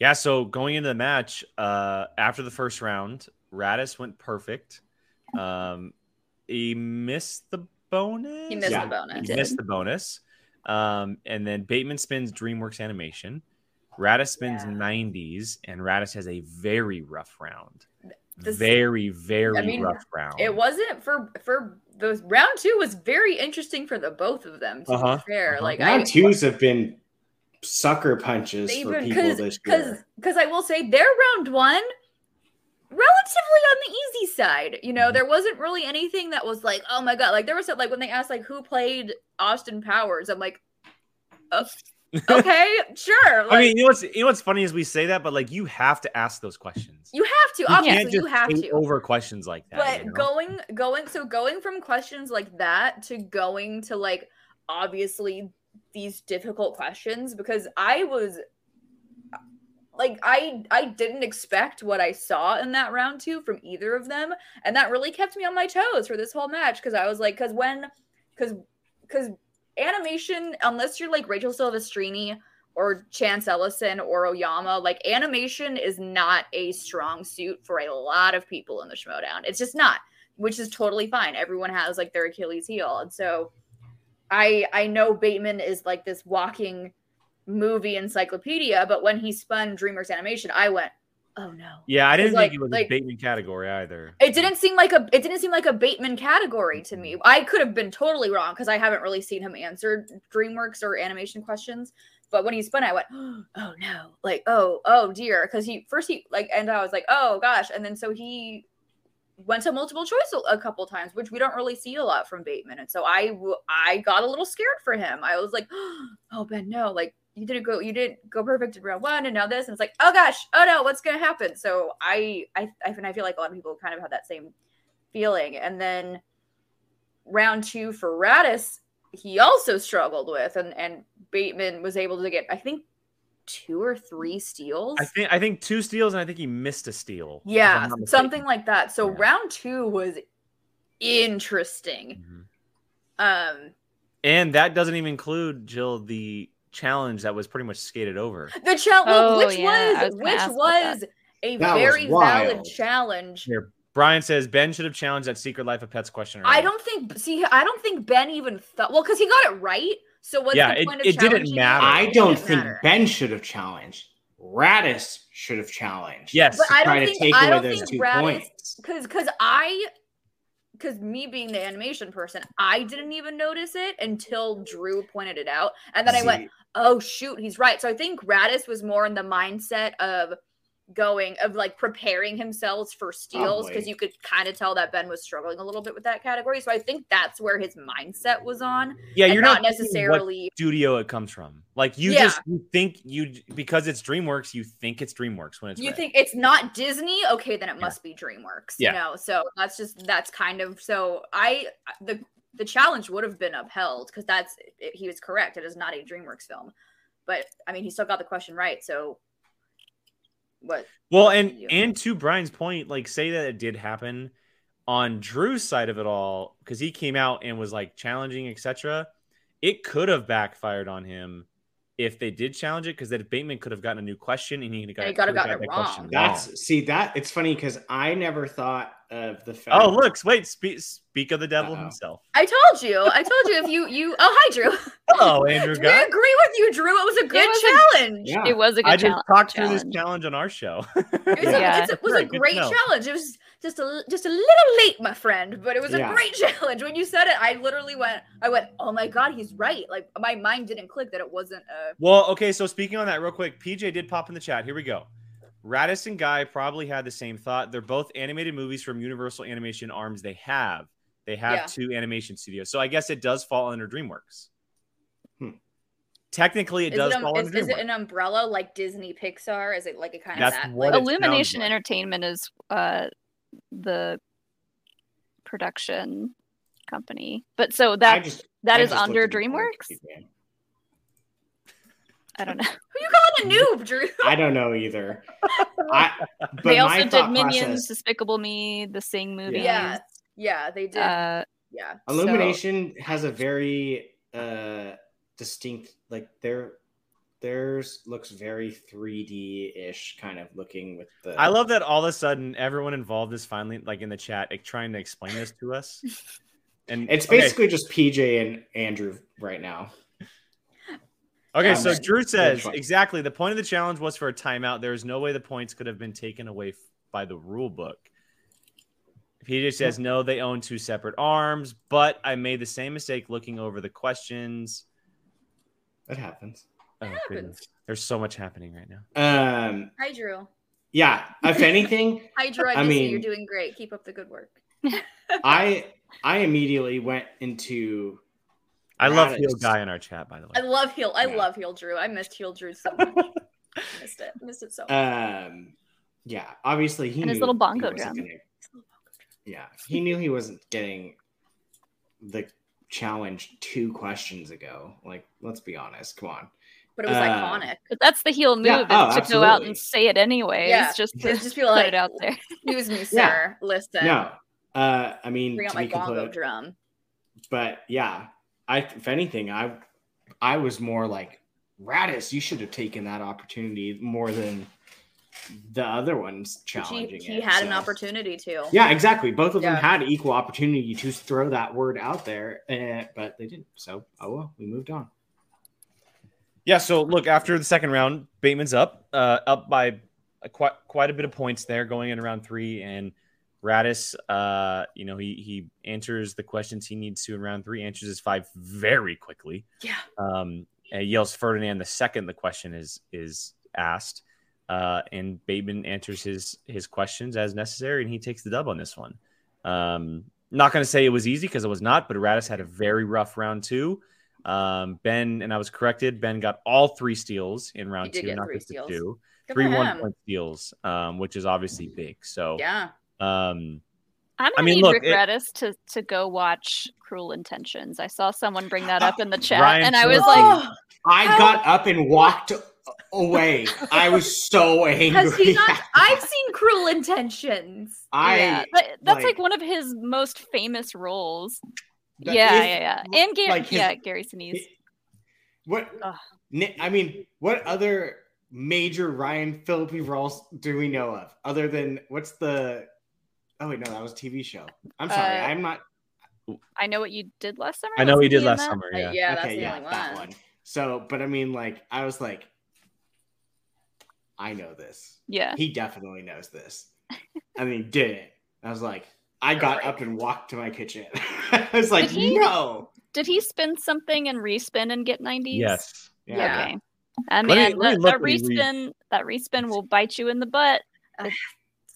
Yeah, so going into the match, uh, after the first round, Raddus went perfect. Um, he missed the bonus. He missed Yeah. the bonus. He missed the bonus. Um, and then Bateman spins DreamWorks animation. Raddus spins Yeah. 90s, and Raddus has a very rough round. This- very, very I mean, rough round. It wasn't for for those round two was very interesting for the both of them. To Uh-huh, be fair, uh-huh. like Round I twos have been sucker punches they've for been people because this because year. because I will say their round one relatively on the easy side. You know, Mhm. there wasn't really anything that was like, oh my god, like there was like when they asked like who played Austin Powers, I'm like, oh, okay, sure. Like, I mean, you know what's you know what's funny is we say that, but like you have to ask those questions. you have to You obviously can't you have to. over questions like that. but you know? going going so going from questions like that to going to like obviously these difficult questions because i was like i i didn't expect what i saw in that round two from either of them. And that really kept me on my toes for this whole match because i was like because when because because animation unless you're like rachel silvestrini or chance ellison or oyama like animation is not a strong suit for a lot of people in the schmoedown it's just not which is totally fine. Everyone has like their achilles heel. And so i i know bateman is like this walking movie encyclopedia but when he spun dreamworks animation i went oh no yeah, I didn't think like- it was like- a Bateman category either. it didn't seem like a it didn't seem like a Bateman category to me. I could have been totally wrong because I haven't really seen him answer DreamWorks or animation questions. But when he spun, I went, "Oh no!" Like, "Oh, oh dear," because he first he like, and I was like, "Oh gosh!" And then so he went to multiple choice a, couple times, which we don't really see a lot from Bateman. And so I I got a little scared for him. I was like, "Oh Ben, no!" Like you didn't go you didn't go perfect in round one, and now this, and it's like, "Oh gosh, oh no, what's gonna happen?" So I I I, I feel like a lot of people kind of have that same feeling. And then round two for Raddus, he also struggled with, and and Bateman was able to get I think two or three steals. I think I think two steals and I think he missed a steal. yeah, something like that. So Yeah. round two was interesting. Mhm. Um, And that doesn't even include Jill the challenge that was pretty much skated over. the challenge, Oh, which yeah, was was which ask about that. was a That was very valid challenge. Here, Brian says Ben should have challenged that Secret Life of Pets question. I don't think. See, I don't think Ben even thought. Well, because he got it right. So what's Yeah, the it- of it didn't matter. I don't didn't think matter. Ben should have challenged. Raddus should have challenged. Yes, But I don't to think take I away don't those think two Raddus points. because because I because me being the animation person, I didn't even notice it until Drew pointed it out, and then I went, "Oh shoot, he's right." So I think Raddus was more in the mindset of going of like preparing himself for steals because you could kind of tell that Ben was struggling a little bit with that category. So I think that's where his mindset was on, yeah, and you're not, not, necessarily. studio it comes from. Like you Yeah. just you think you because it's DreamWorks, you think it's DreamWorks when it's you red. think it's not Disney? Okay, then it Yeah. must be DreamWorks. Yeah. You know, so that's just that's kind of so I the the challenge would have been upheld because that's he was correct. It is not a DreamWorks film, but I mean he still got the question right. So what? Well, and Yeah. and to Brian's point, like say that it did happen on Drew's side of it all, because he came out and was like challenging, etc. It could have backfired on him if they did challenge it, because then Bateman could have gotten a new question and he got, he could have got gotten it that question wrong. That's see that it's funny because I never thought of the fact. Oh, look! Wait, speak speak of the devil Uh-oh. himself. I told you. I told you if you you. Oh hi Drew. Hello, Andrew. We Guy. agree with you, Drew. It was a good was a- challenge. Yeah. It was a good I just challenge. talked through this challenge. challenge on our show. It was, Yeah. a, it's a, it was a Great, good to great know. challenge. It was just a just a little late, my friend, but it was a great challenge. When you said it, I literally went, I went, oh my god, he's right. Like my mind didn't click that it wasn't a. Well, okay, so speaking on that real quick, PJ did pop in the chat. Here we go. Raddus and Guy probably had the same thought. They're both animated movies from Universal Animation arms they have. They have Yeah. two animation studios. So I guess it does fall under DreamWorks. Hmm. Technically, it Is does it, um, fall is, under is it an umbrella like Disney Pixar? Is it like a kind That's of that? like, Illumination like. Entertainment is uh the production company. But so I that just That I is under at DreamWorks. Game. I don't know. Who you calling a noob, Drew? I don't know either. I, but they my also did Minions, process- Despicable Me, the Sing movie. Yeah. Yeah, they did. Uh, yeah. Illumination has a very uh distinct like their theirs looks very 3D ish kind of looking with the I love that all of a sudden everyone involved is finally like in the chat like, trying to explain this to us. And it's okay, basically just PJ and Andrew right now. Okay. um, So Drew says exactly the point of the challenge was for a timeout. There is no way the points could have been taken away f- by the rule book. PJ says no, they own two separate arms, but I made the same mistake looking over the questions. That happens. Oh, happens. goodness. There's so much happening right now. Um Hi, Drew. yeah, if anything, Hi, Drew. I, I mean- You're doing great. Keep up the good work. I I immediately went into I love Heel Guy in our chat, by the way. I love Heel. I Yeah. love Heel Drew. I missed Heel Drew so much. missed it. Missed it so much. um yeah, obviously he And his little bongo drum. gonna- yeah, he knew he wasn't getting the challenge two questions ago. Like, let's be honest. Come on. but it was uh, iconic. but that's the heel move Yeah, is oh, to go out and say it anyway. Yeah, Just to Just, just be put like, it out there. excuse me, sir. Yeah. Listen. No, uh, I mean, Bring out to my be bongo completely, drum. but yeah, I if anything, I I was more like Raddus. You should have taken that opportunity more than the other ones He, challenging. he it, had an opportunity to. Yeah, exactly. Both of them had equal opportunity to throw that word out there, uh, but they didn't. So, oh well, we moved on. Yeah, so look, after the second round, Bateman's up, uh, up by a, quite quite a bit of points there, going in round three, and Raddus, uh, you know, he he answers the questions he needs to in round three, answers his five very quickly. Yeah. Um, and yells Ferdinand the second the question is is asked, uh, and Bateman answers his his questions as necessary, and he takes the dub on this one. Um, not going to say it was easy because it was not, but Raddus had a very rough round two. Um, Ben and I was corrected. Ben got all three steals in round two, not three just steals. two. Good Three one point steals, um, which is obviously big. So, Yeah. Um, I'm gonna mean, need look, Rick it- Raddus to to go watch Cruel Intentions. I saw someone bring that up in the chat, Ryan and I was like, Oh, I How- got up and walked away. I was so angry. has he not? I've seen Cruel Intentions. I yeah, that- that's like, like- one of his most famous roles. yeah, is- yeah, yeah, and Gary, like his- yeah, Gary Sinise. What? Ugh. I mean, what other major Ryan Phillippe roles do we know of other than what's the? Oh wait, no, that was a TV show. I'm sorry, Uh, I'm not. I know what you did last summer. I know he Wasn't did last that? summer. Uh, Yeah. yeah, that's okay, the yeah, only that one. one. So, but I mean, like, I was like, I know this. Yeah, He definitely knows this. I mean, did it? I was like, I got Right. up and walked to my kitchen. I was like, Did he? no. did he spin something and respin and get 90s? Yes. Yeah. Okay. I Let me- mean, let me that, look that what re- respin, that respin will bite you in the butt.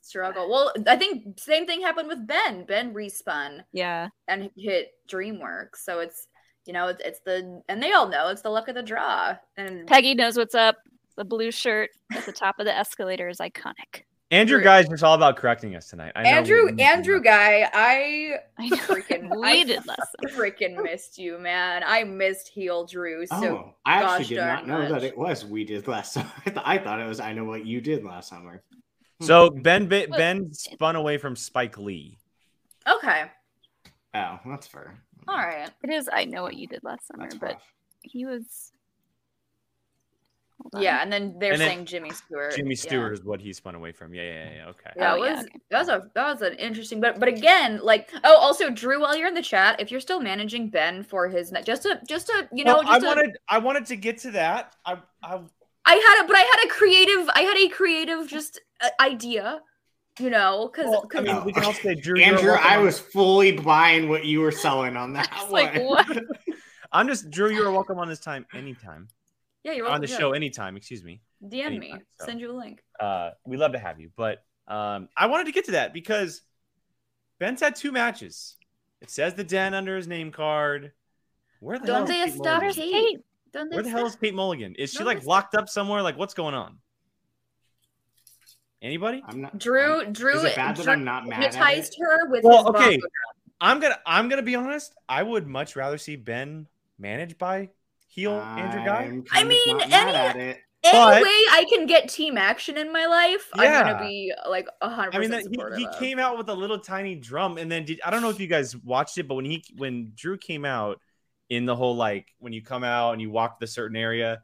Struggle. Well, I think same thing happened with Ben. Ben respun Yeah. and hit DreamWorks. So it's you know it's, it's the and they all know it's the luck of the draw. And Peggy knows what's up. The blue shirt at the top of the escalator is iconic. Andrew True. Guy's just all about correcting us tonight. I know Andrew, we- Andrew guy, I I freaking we I did last freaking missed you, man. I missed heel Drew. So oh, I actually did not darn know that it was we did last summer. I, th- I thought it was I know what you did last summer. So hmm. Ben Ba- Ben spun away from Spike Lee. okay, Oh, that's fair. all right. It is. I know what you did last summer, That's but rough. he was. Yeah, and then they're And then saying Jimmy Stewart. Jimmy yeah. Stewart is what he spun away from. Yeah, yeah, yeah. Okay. That Oh, yeah, was okay. that was a that was an interesting, but but again, like oh, also Drew, while you're in the chat, if you're still managing Ben for his ne- just to just to you know Well, I just to, wanted I wanted to get to that. I, I I had a but I had a creative I had a creative just uh, idea, you know, because well, I mean, we can all say Drew. you're Andrew, I was fully buying what you were selling on that one. like, what? I'm just Drew. You're welcome on this time anytime yeah, you're on the welcome, show anytime. Excuse me. yeah. DM me, so. send you a link. Uh, we love to have you, but um, I wanted to get to that because Ben's had two matches. It says the den under his name card. Where the hell Donde is Kate está Mulligan? Kate? Kate, Don't they Where the hell is say- Kate Mulligan? Is she No, like that's- locked up somewhere? Like what's going on? Anybody? I'm not Drew I'm- Drew Is it bad that Drew I'm not mad hypnotized it? her with Well, his okay. bongo. I'm gonna I'm gonna be honest. I would much rather see Ben managed by heel Andrew Guy. I'm I kind of mean, any- Any But- way I can get team action in my life, I'm gonna be like a hundred I mean, that, he, he came out with a little tiny drum, and then did I don't know if you guys watched it, but when he when Drew came out in the whole like when you come out and you walk the certain area,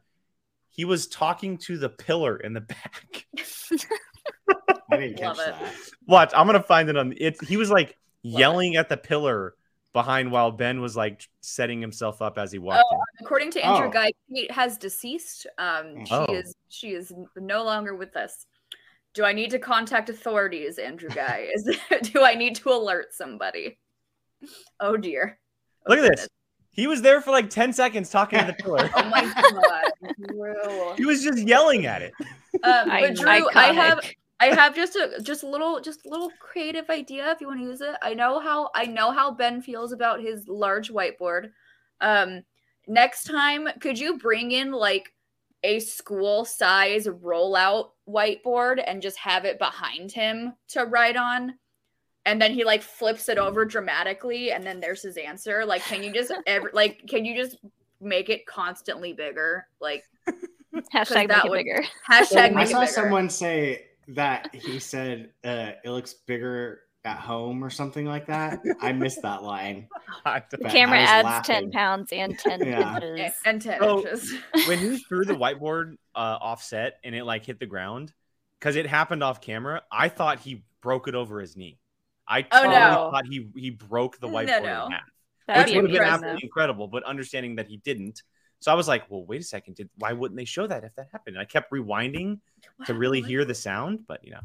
he was talking to the pillar in the back. I didn't catch Love it. that. Watch, I'm gonna find it on it. He was like Love yelling at the pillar behind while Ben was like setting himself up as he walked in. According to Andrew Oh. Guy, Kate has deceased. Um, she Oh. is she is no longer with us. Do I need to contact authorities, Andrew Guy? Is do I need to alert somebody? Oh dear. Oh, Look at goodness. this. He was there for like 10 seconds talking to the pillar. Oh my god, Drew. he was just yelling at it. Um, I- but Drew, I have. I have just a just a little just a little creative idea if you want to use it. I know how I know how Ben feels about his large whiteboard. Um next time could you bring in like a school size rollout whiteboard and just have it behind him to write on? And then he like flips it over dramatically and then there's his answer. Like can you just ever like can you just make it constantly bigger? Like Hashtag that make it would- bigger. hashtag I make it saw bigger. someone say that he said uh, it looks bigger at home or something like that. I missed that line. The camera adds laughing. 10 pounds and 10 Yeah. inches. and 10 So- inches. when he threw the whiteboard uh, offset and it like hit the ground because it happened off camera, I thought he broke it over his knee. I Oh, totally no. thought he he broke the whiteboard no. in half, That'd which would have been absolutely incredible. But understanding that he didn't, so I was like, well, wait a second, did why wouldn't they show that if that happened? And I kept rewinding to really hear the sound, but you know,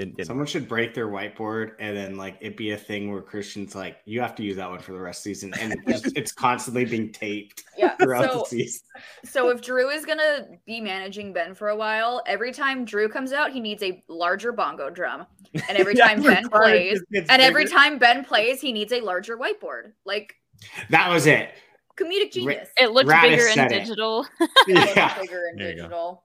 didn't. didn't. Someone should break their whiteboard and then like it be a thing where Christian's like, you have to use that one for the rest of the season, and it's, it's constantly being taped Yeah. throughout So, the season. so if Drew is gonna be managing Ben for a while, every time Drew comes out, he needs a larger bongo drum, and every Yeah, time Ben plays, just gets and every time Ben plays, he needs a larger whiteboard. Like That was it. comedic genius. It looked Raddus bigger in said digital. It looks Yeah. bigger in There you go.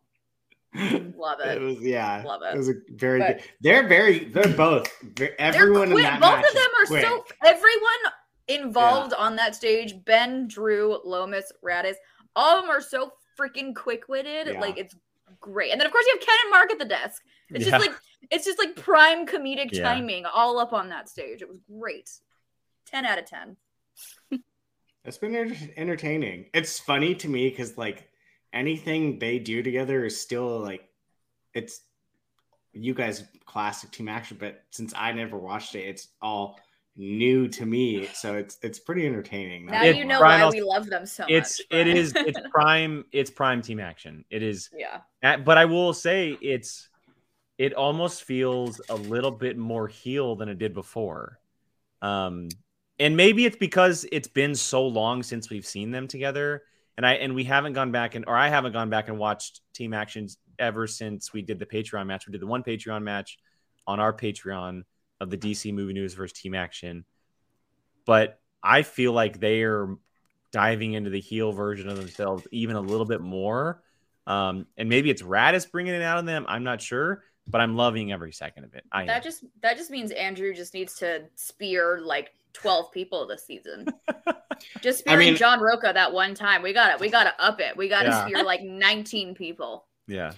Digital. Love It it. was yeah. Love it. It was a very But- good. They're very. They're both. ve- They're Everyone in quick. that Both match of them are is quick. so. Everyone involved on that stage, Ben, Drew, Lomis, Raddus, all of them are so freaking quick-witted. Yeah. Like it's great. And then of course you have Ken and Mark at the desk. It's Yeah. just like it's just like prime comedic Yeah. timing all up on that stage. It was great. 10 out of 10. It's been entertaining. It's funny to me because like anything they do together is still like it's you guys classic team action, but since I never watched it, it's all new to me. So it's it's pretty entertaining. Now It- you know Brian why we love them so it's much. it Brian. is it's prime it's prime team action. It is yeah. But I will say it's it almost feels a little bit more heel than it did before. Um and maybe it's because it's been so long since we've seen them together and I and we haven't gone back and or I haven't gone back and watched team actions ever since we did the Patreon match. We did the one Patreon match on our Patreon of the DC movie news versus team action. But I feel like they are diving into the heel version of themselves even a little bit more. Um, and maybe it's Raddus bringing it out of them. I'm not sure, but I'm loving every second of it. I That am. just that just means Andrew just needs to spear like 12 people this season. Just I mean- John Rocha that one time. We got it. We got to up it. We got to Yeah. spear like 19 people. yeah.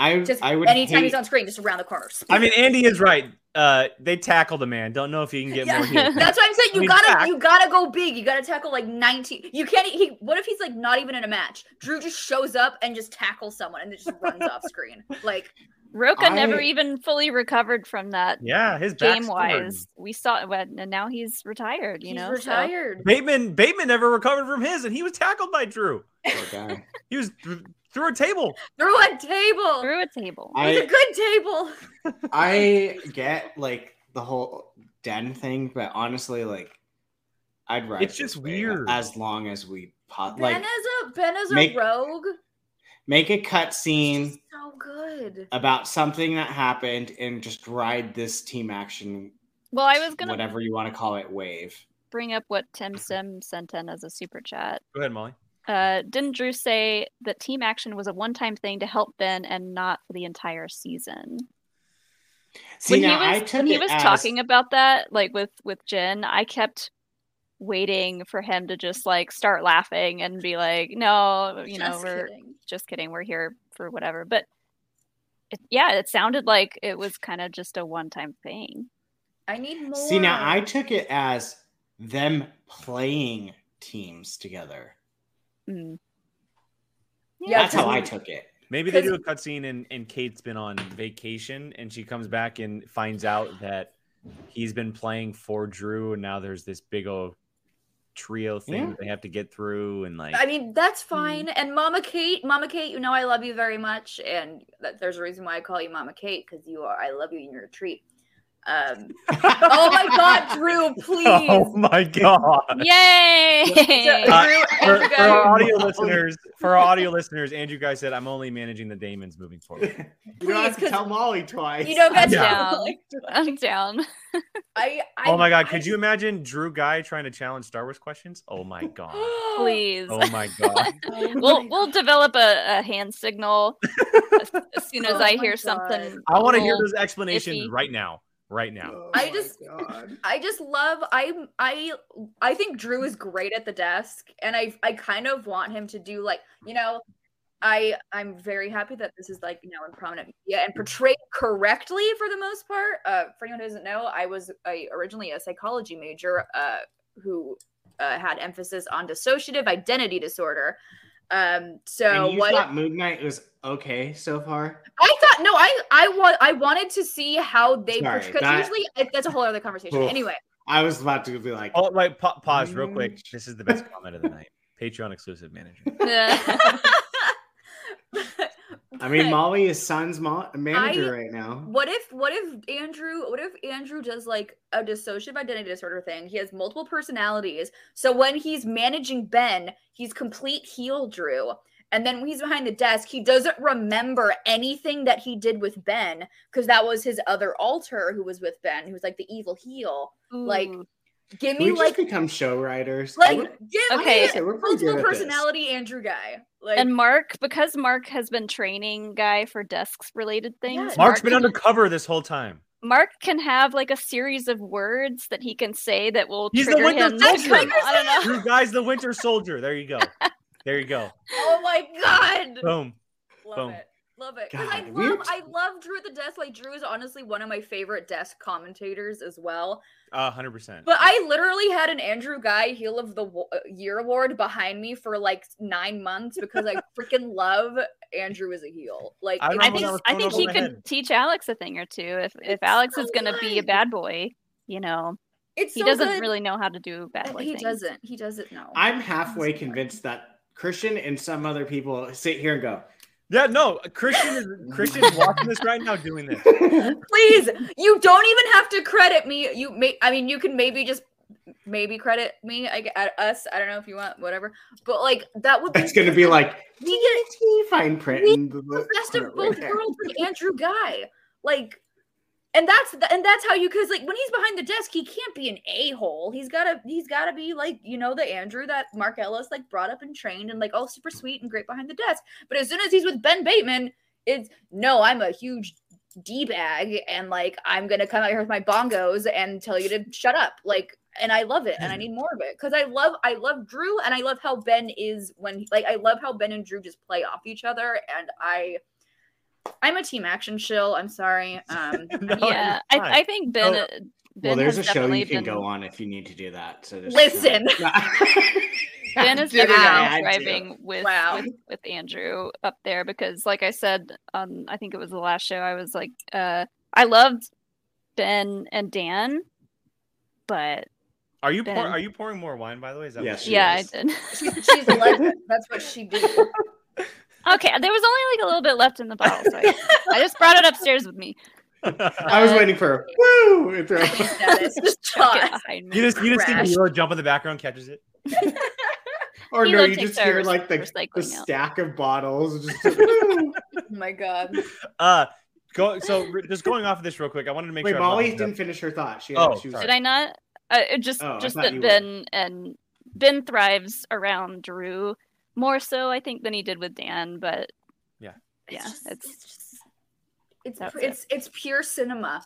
I Just I would anytime hate, he's on screen, just around the corner. I mean, Andy is right. Uh, they tackled the man. Don't know if he can get Yeah. more heels. That's what I'm saying. I You mean, gotta, fact. you gotta go big. You gotta tackle like 19. You can't. He. What if he's like not even in a match? Drew just shows up and just tackles someone and then just runs off screen. Like Rocha I- never even fully recovered from that yeah, his game wise. We saw it, and now he's retired. You he's know, so- retired. Bateman Bateman never recovered from his, and he was tackled by Drew. Poor guy. He was th- through a table. Through a table. through a table. It was a I good table. I get like the whole den thing, but honestly, like I'd rather. It's just weird. as long as we pot Ben like is a Ben is a rogue. make a cut scene So good. about something that happened and just ride this team action, well, I was gonna whatever you want to call it, wave. bring up what Tim Sim sent in as a super chat. Go ahead, Molly. Uh, didn't Drew say that team action was a one-time thing to help Ben and not for the entire season? See when now, he was took when he was as- talking about that, like with with Jen, I kept waiting for him to just like start laughing and be like, "No, you know, we're kidding. just kidding. We're here for whatever." But it, yeah, it sounded like it was kind of just a one-time thing. I need more. See, now I took it as them playing teams together. Mm. Yeah, That's how I took it. Maybe they do a cutscene and, and Kate's been on vacation and she comes back and finds out that he's been playing for Drew and now there's this big old trio thing Yeah. they have to get through and like I mean, that's Mm. fine. And Mama Kate, Mama Kate, you know I love you very much, and that, there's a reason why I call you Mama Kate because you are. I love you, and you're a treat. Um, oh my God, Drew, please. Oh my god. Yay! Uh, for, for our audio listeners, for our audio listeners, Andrew Guy said, "I'm only managing the Damons moving forward." you don't have Please, tell Molly twice. You don't get Yeah. to. I'm down. I, I, oh my god, I- could you imagine Drew Guy trying to challenge Star Wars questions? Oh my god. Please. Oh my god. Oh we'll my we'll develop a, a hand signal as, as soon as Oh I hear God. something. I want to hear little- those explanations iffy. right now. Right now. Oh I just- God. I just love I I I think Drew is great at the desk and I I kind of want him to do like, you know, I I'm very happy that this is like, you know, in prominent media and portrayed correctly for the most part. Uh for anyone who doesn't know, I was a, originally a psychology major uh who uh, had emphasis on dissociative identity disorder. Um so and you what thought Moon Knight was okay so far? I thought no, I I want I wanted to see how they Sorry, because that- usually it, that's a whole other conversation. Oof. Anyway, I was about to be like, Oh, wait, pa- pause real Mm. quick. This is the best comment of the night. Patreon exclusive manager. I mean, Molly is Son's mo- manager I- right now. what if what if Andrew what if Andrew does like a dissociative identity disorder thing? He has multiple personalities. So when he's managing Ben, he's complete heel Drew. And then when he's behind the desk, he doesn't remember anything that he did with Ben because that was his other alter who was with Ben, who was like the evil heel. Like, Give me we like become show writers? like We're- give Okay. me Yeah, we're pretty good multiple at this. personality Andrew guy. Like and Mark, because Mark has been training guy for desks related things. Yes. Mark's Mark been can- undercover this whole time. Mark can have like a series of words that he can say that will He's the trigger Winter him. Soldier. come- I don't know. Drew Guy's the Winter Soldier. There you go. There you go. oh my god. Boom. Love Boom. it. Love it. Because I love were- I love Drew at the desk. Like Drew is honestly one of my favorite desk commentators as well. Uh, 100%. But I literally had an Andrew Guy Heel of the uh, Year award behind me for like nine months because I freaking love Andrew as a heel. Like I I think I think he could head. teach Alex a thing or two. If if Alex so is gonna be a bad boy, you know, it's he so doesn't good. really know how to do bad boy He things. doesn't. He doesn't know. I'm halfway convinced that Christian and some other people sit here and go, Yeah, no. Christian is Christian's watching this right now doing this. Please, you don't even have to credit me. You may, I mean, you can maybe just maybe credit me, I, gue- us. I don't know if you want, whatever. But like that would be it's going to be like, we get "Teeny fine print. and the- the best of both worlds with Andrew Guy. Like, and that's the, and that's how you because like when he's behind the desk, he can't be an a hole. He's gotta he's gotta be like you know the Andrew that Mark Ellis like brought up and trained and like all super sweet and great behind the desk. But as soon as he's with Ben Bateman, it's no, I'm a huge d bag and like I'm gonna come out here with my bongos and tell you to shut up. Like. And I love it, and I hmm. need more of it because I love, I love Drew, and I love how Ben is when, like, I love how Ben and Drew just play off each other, and I, I'm a team action shill. I'm sorry. Um, No, yeah. I, I think Ben. Oh, uh, ben Well, there's has a show you can been, go on if you need to do that. So just, Listen. Ben is Dude, definitely I had to. driving with, Wow. with with Andrew up there because, like I said, um, I think it was the last show. I was like, uh, I loved Ben and Dan, but Are you pour, are you pouring more wine by the way? Is that Yes, what She yeah, is. I did. she's, she's a legend. That's what she did. Okay, there was only like a little bit left in the bottle, so I, I just brought it upstairs with me. I was Uh, waiting for a woo. and throw- Status. Just Chuck it toss. behind me. You just you just see Crash. Jump in the background, catches it. or no, you just hear like the, recycling the out. stack of bottles. Just, woo. Oh my god. Uh go so just going off of this real quick. I wanted to make Wait, sure. Molly didn't up. finish her thought. She, Oh, she was sorry. Did I not? Uh, it just Oh, just thought that you were. Ben and Ben thrives around Drew more so, I think, than he did with Dan. But Yeah. yeah, just- it's just, it's That's it's it's pure cinema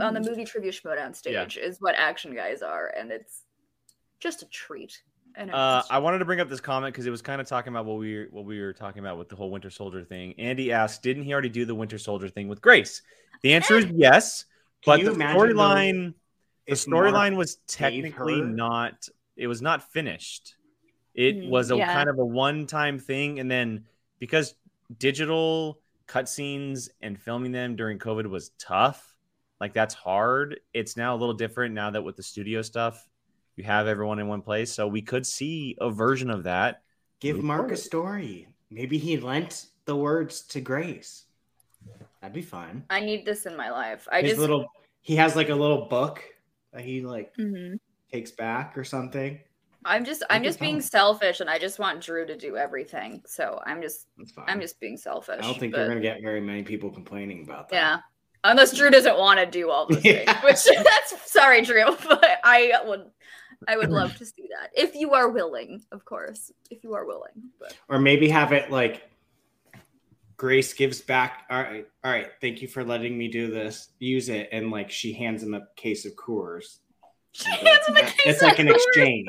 on the mhm. movie trivia schmoedown stage is what action guys are, and it's just a treat. And Uh, I wanted to bring up this comment because it was kind of talking about what we were, what we were talking about with the whole Winter Soldier thing. Andy asked, "Didn't he already do the Winter Soldier thing with Grace?" The answer is yes, Can but the storyline the storyline was technically not it was not finished it Mm, was a yeah. kind of a one-time thing and then because digital cutscenes and filming them during covid was tough like that's hard it's now a little different now that with the studio stuff you have everyone in one place so we could see a version of that Give Move Mark a story. Maybe he lent the words to Grace. That'd be fun. I need this in my life. I His just little he has like a little book that he like mm-hmm. takes back or something. I'm just I'm just being selfish and I just want Drew to do everything. So I'm just. I'm just being selfish. I don't think but- you're gonna get very many people complaining about that. Yeah. Unless Drew doesn't want to do all those things. Which that's sorry, Drew, but I would I would love to see that. If you are willing, of course. If you are willing. But Or maybe have it like Grace gives back. All right, all right. Thank you for letting me do this. Use it, and like she hands him a case of Coors. She hands him a case It's like an exchange.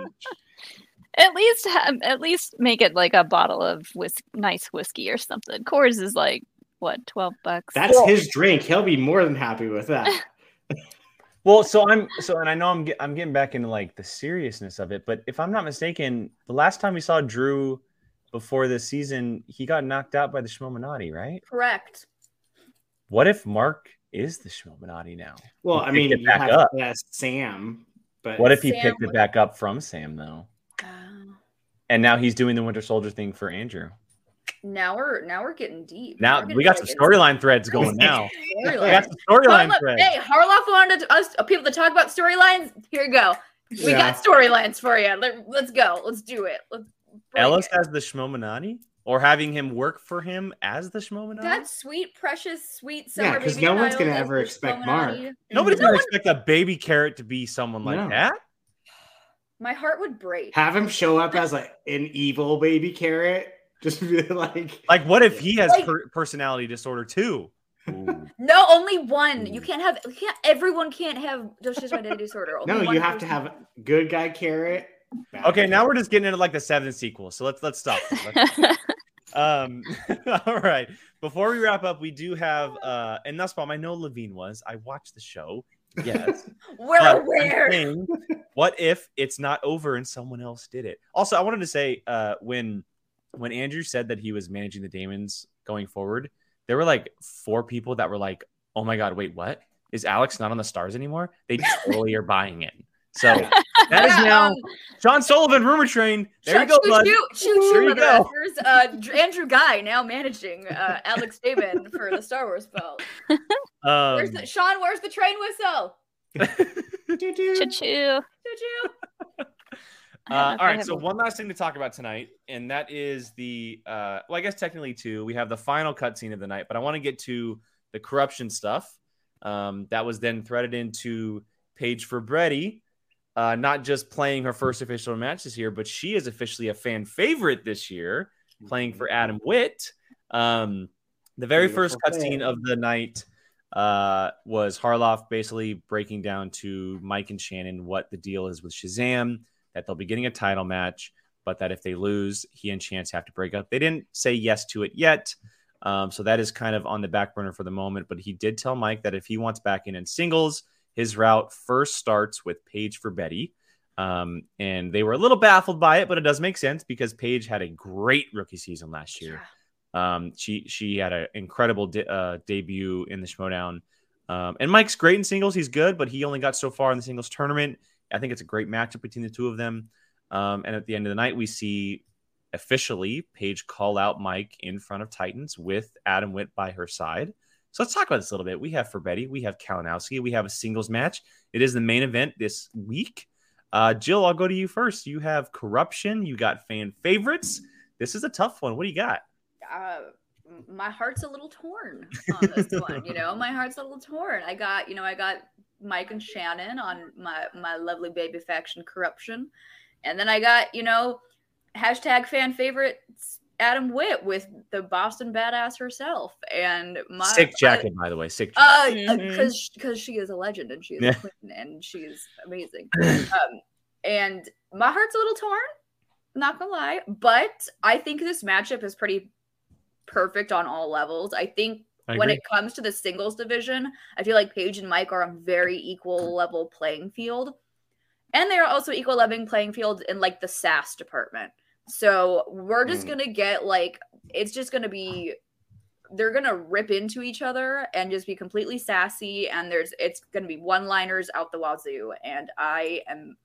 At least, ha- at least make it like a bottle of whis- nice whiskey or something. Coors is like what twelve bucks. That's Well- his drink. He'll be more than happy with that. Well, so I'm so, and I know I'm get, I'm getting back into like the seriousness of it, but if I'm not mistaken, the last time we saw Drew before this season, he got knocked out by the Schmominati, right? Correct. What if Mark is the Schmominati now? Well, He I mean, it you back have up. uh, Sam, but What if he Sam picked it back up from Sam though, Uh, and now he's doing the Winter Soldier thing for Andrew? now we're now we're getting deep. Now We're getting we got some storyline threads going now. into we storyline. got some storyline Harloff- threads. Hey, Harloff wanted us uh, people to talk about storylines. Here you go. We Yeah. got storylines for you. Let, us go. Let's do it. Let's Ellis it. as the Schmominati, or having him work for him as the Schmominati? That sweet, precious, sweet Yeah, because no one's gonna ever expect Mark. Nobody's No gonna one- expect a baby carrot to be someone like No. that. My heart would break. have him show up as like an evil baby carrot. Just be like, Like, what if he has Like- per- personality disorder too? Ooh. No, only one. You can't have. You can't. Everyone can't have dissociative identity disorder. Only no, you have to have good guy carrot. bad Okay, now carrot. we're just getting into like the seventh sequel. So let's let's stop. Let's- um, all right. Before we wrap up, we do have uh, and that's why I know Levine was. I watched the show. Yes. We're But aware. saying, what if it's not over and someone else did it? Also, I wanted to say uh, when when Andrew said that he was managing the Damons going forward, there were like four people that were like, "Oh my god, wait, what? Is Alex not on the stars anymore?" They totally are buying it. So that is now um, John Sullivan, rumor train. There you go, choo bud. choo, choo There you go. motherfuckers. Uh, Andrew Guy now managing uh, Alex Damon for the Star Wars belt. Where's Um, the, Sean, where's the train whistle? Doo-doo. Choo choo. Choo choo. Uh, all right, so one last thing to talk about tonight, and that is the uh, well, I guess technically two. We have the final cutscene of the night, but I want to get to the corruption stuff um, that was then threaded into Paige Frabetti, uh, not just playing her first official match this year, but she is officially a fan favorite this year, playing for Adam Witt. Um, the very first Beautiful cutscene of the night uh, was Harloff basically breaking down to Mike and Shannon what the deal is with Shazam, that they'll be getting a title match, but that if they lose, he and Chance have to break up. They didn't say yes to it yet. Um, so that is kind of on the back burner for the moment. But he did tell Mike that if he wants back in in singles, his route first starts with Paige Frabetti. Um, and they were a little baffled by it, but it does make sense because Paige had a great rookie season last year. Um, she she had an incredible de- uh, debut in the Schmoedown. Um, and Mike's great in singles; he's good, but he only got so far in the singles tournament. I think it's a great matchup between the two of them. Um, and at the end of the night, we see officially Paige call out Mike in front of Titans with Adam Witt by her side. So let's talk about this a little bit. We have Frabetti, we have Kalinowski, we have a singles match. It is the main event this week. Uh, Jill, I'll go to you first. You have corruption, you got fan favorites. This is a tough one. What do you got? uh, my heart's a little torn on this one. You know, my heart's a little torn. I got, you know, I got Mike and Shannon on my my lovely baby faction corruption, and then I got, you know, hashtag fan favorites Adam Witt with the Boston badass herself and my Sick jacket, by the way. Sick. Uh, Mhm. because because she is a legend and she is Yeah. a queen and she is amazing. um, and my heart's a little torn. Not gonna lie, but I think this matchup is pretty perfect on all levels. I think I when it comes to the singles division, I feel like Paige and Mike are on very equal level playing field. And they are also equal leveling playing field in like the sass department. So we're just Mm. gonna get like it's just gonna be they're gonna rip into each other and just be completely sassy and there's it's gonna be one liners out the wazoo and I am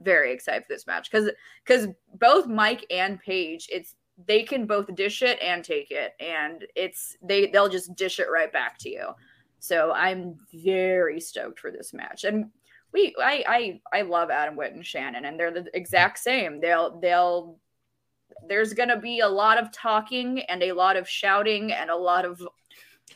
very excited for this match because because both Mike and Paige it's they can both dish it and take it and it's they they'll just dish it right back to you so i'm very stoked for this match and we i i i love adam witt and shannon and they're the exact same they'll they'll there's gonna be a lot of talking and a lot of shouting and a lot of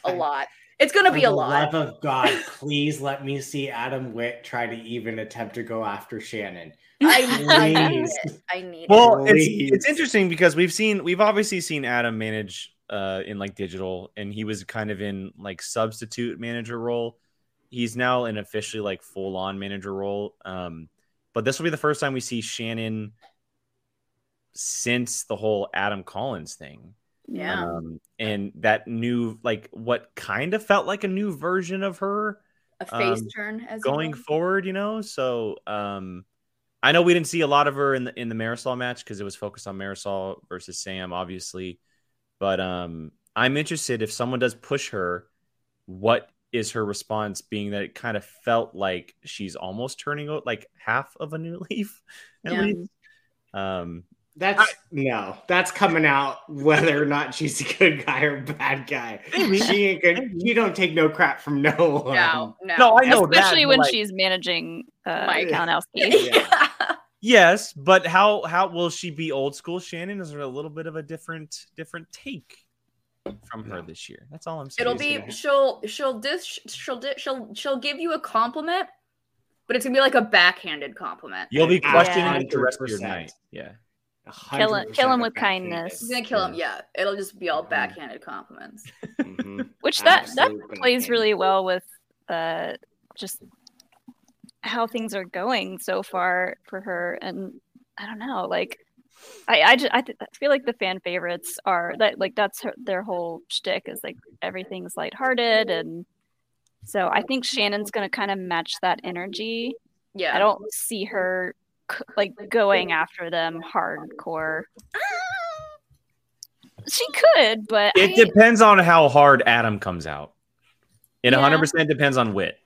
a lot it's gonna be a lot love of God, please let me see Adam Witt try to even attempt to go after Shannon. I need Please. it. I need Well, it's it's interesting because we've seen we've obviously seen Adam manage uh in like digital and he was kind of in like substitute manager role. He's now in officially like full on manager role. Um but this will be the first time we see Shannon since the whole Adam Collins thing. Yeah. Um and that new like what kind of felt like a new version of her A face um, turn as going well. forward, you know. So um I know we didn't see a lot of her in the in the Marisol match because it was focused on Marisol versus Sam, obviously. But um I'm interested if someone does push her, what is her response being that it kind of felt like she's almost turning out like half of a new leaf at Yeah. least. Um That's no, that's coming out whether or not she's a good guy or bad guy. Maybe. She ain't good. You don't take no crap from no one. no no no, I know Especially that, when like, she's managing uh, Mike. Kalinowski. Yeah. Yes, but how how will she be old school Shannon? Is there a little bit of a different different take from her this year? That's all I'm saying. It'll be gonna- she'll she'll dish she'll di- she'll she'll give you a compliment, but it's gonna be like a backhanded compliment. You'll be Yeah. questioning it the rest of your night. Yeah. Kill him- kill him with kindness. He's gonna kill him. Yeah, it'll just be all Mhm. backhanded compliments. Mhm. Which that that plays bacon. really well with uh, just how things are going so far for her. And I don't know, like I I, just, I, th- I feel like the fan favorites are that like that's her, their whole shtick is like everything's lighthearted and so I think Shannon's gonna kind of match that energy. Yeah, I don't see her c- like going after them hardcore. Ah! She could, but It I- depends on how hard Adam comes out. It Yeah. 100% depends on Witt.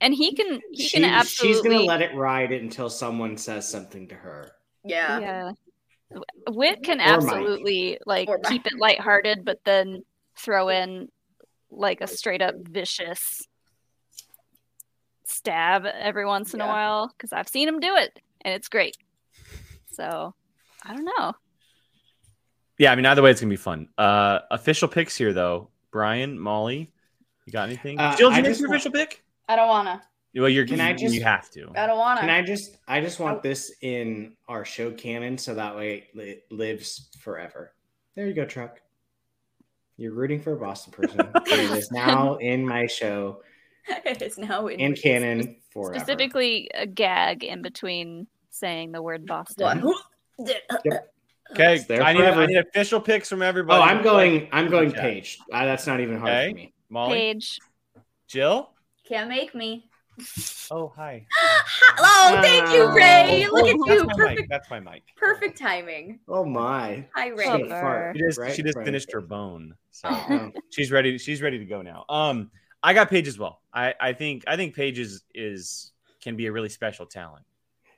and he can he She- can absolutely She's gonna let it ride until someone says something to her. Yeah, yeah. Witt can Or Mike. absolutely like Or keep Mike. it lighthearted, but then throw in like a straight up vicious stab every once in a while because I've seen him do it and it's great. So I don't know. Yeah, I mean, either way, it's going to be fun. Uh, official picks here, though. Brian, Molly, you got anything? Uh, Jill, did I you make your want- official pick? I don't wanna. Well, you're Can I just- You have to. I don't wanna. Can I just I just want this in our show canon so that way it lives forever. There you go, truck. You're rooting for a Boston person. it is now in my show it's now in, in canon forever. Specifically a gag in between saying the word Boston. Okay, there I need, forever. I need official picks from everybody. Oh, I'm going. I'm going Chat. Paige. Uh, that's not even hard Okay. for me. Molly, Paige. Jill. Can't make me. Oh, hi. oh, thank you, Ray. Oh, Look at That's you. my mic. Perfect, That's my mic. perfect timing. Oh my! Hi, Ray. gonna Oh, fart She just right she just front of finished her bone, so Oh, she's ready. She's ready to go now. Um, I got Paige as well. I I think I think Paige is is can be a really special talent.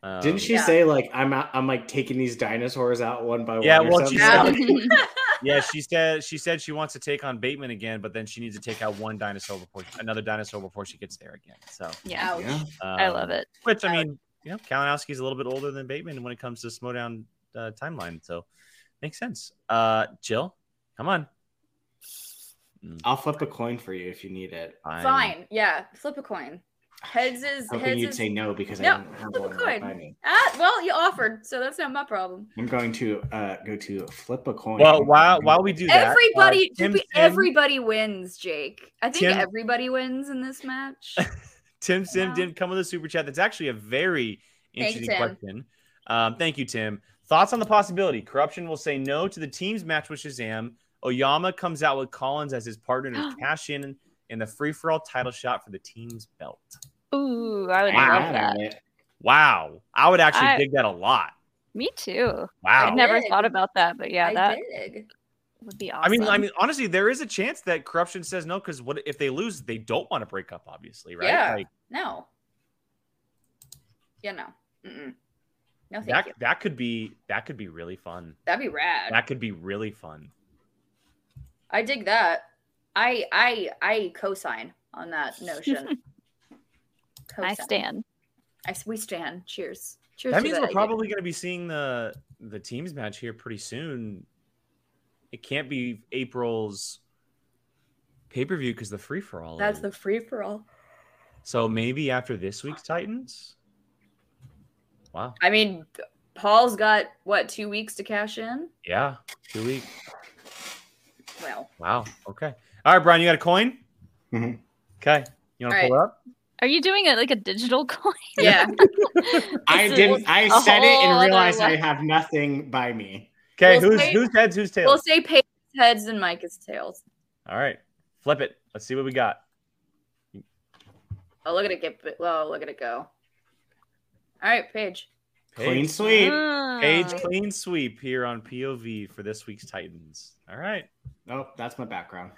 Um, Didn't she Yeah. say like I'm out, I'm like taking these dinosaurs out one by Yeah, one? or well, she said- Yeah, she said she said she wants to take on Bateman again, but then she needs to take out one dinosaur before another dinosaur before she gets there again. So yeah. Yeah. um, I love it. Which I mean, you know, Kalinowski's a little bit older than Bateman when it comes to Schmoedown uh, timeline, so makes sense. Uh, Jill, come on. Mm, I'll flip a coin for you if you need it. fine. Fine. Yeah. Flip a coin. Heads is Hoping heads you'd is. say no because No, I don't have flip a one right coin. by me. Ah, well, you offered, so that's not my problem. I'm going to uh, go to flip a coin. Well, while while we do that, Everybody, uh, Tim Tim, everybody wins, Jake. I think Tim- everybody wins in this match. Tim Sim Wow. didn't come with a super chat. That's actually a very interesting Tim. question. Um, thank you, Tim. Thoughts on the possibility? Corruption will say no to the team's match with Shazam. Oyama comes out with Collins as his partner to cash in in the free for all title shot for the team's belt. Ooh, I would Wow. love that. Wow, I would actually I- dig that a lot. Me too. Wow. I'd never thought about that, but yeah, I that dig. would be awesome. I mean, I mean, honestly, there is a chance that corruption says no because what if they lose? They don't want to break up, obviously, right? Yeah. Like, No. Yeah, no. Mm-mm. No, thank that you. that could be that could be really fun. That'd be rad. That could be really fun. I dig that. I I I co-sign on that notion. I stand. I we stand. Cheers. Cheers. That means that we're idea. probably going to be seeing the the teams match here pretty soon. It can't be April's pay per view because the free for all. That's the free for all. so maybe after this week's Titans. Wow. I mean, Paul's got what two weeks to cash in. Yeah. Two weeks. Well, Wow. Okay. All right, Brian, you got a coin? Mhm. Okay. You want to All pull it up? Are you doing it like a digital coin? yeah. I didn't. I said it and realized I have nothing by me. Okay. We'll who's say- who's heads? Who's tails? we'll say Peyton's heads and Micah's tails. All right. Flip it. Let's see what we got. Oh, look at it get. Well, look at it go. All right, Paige. Clean Paige, sweep. Ah. Paige clean sweep here on POV for this week's Titans. All right. Oh, that's my background.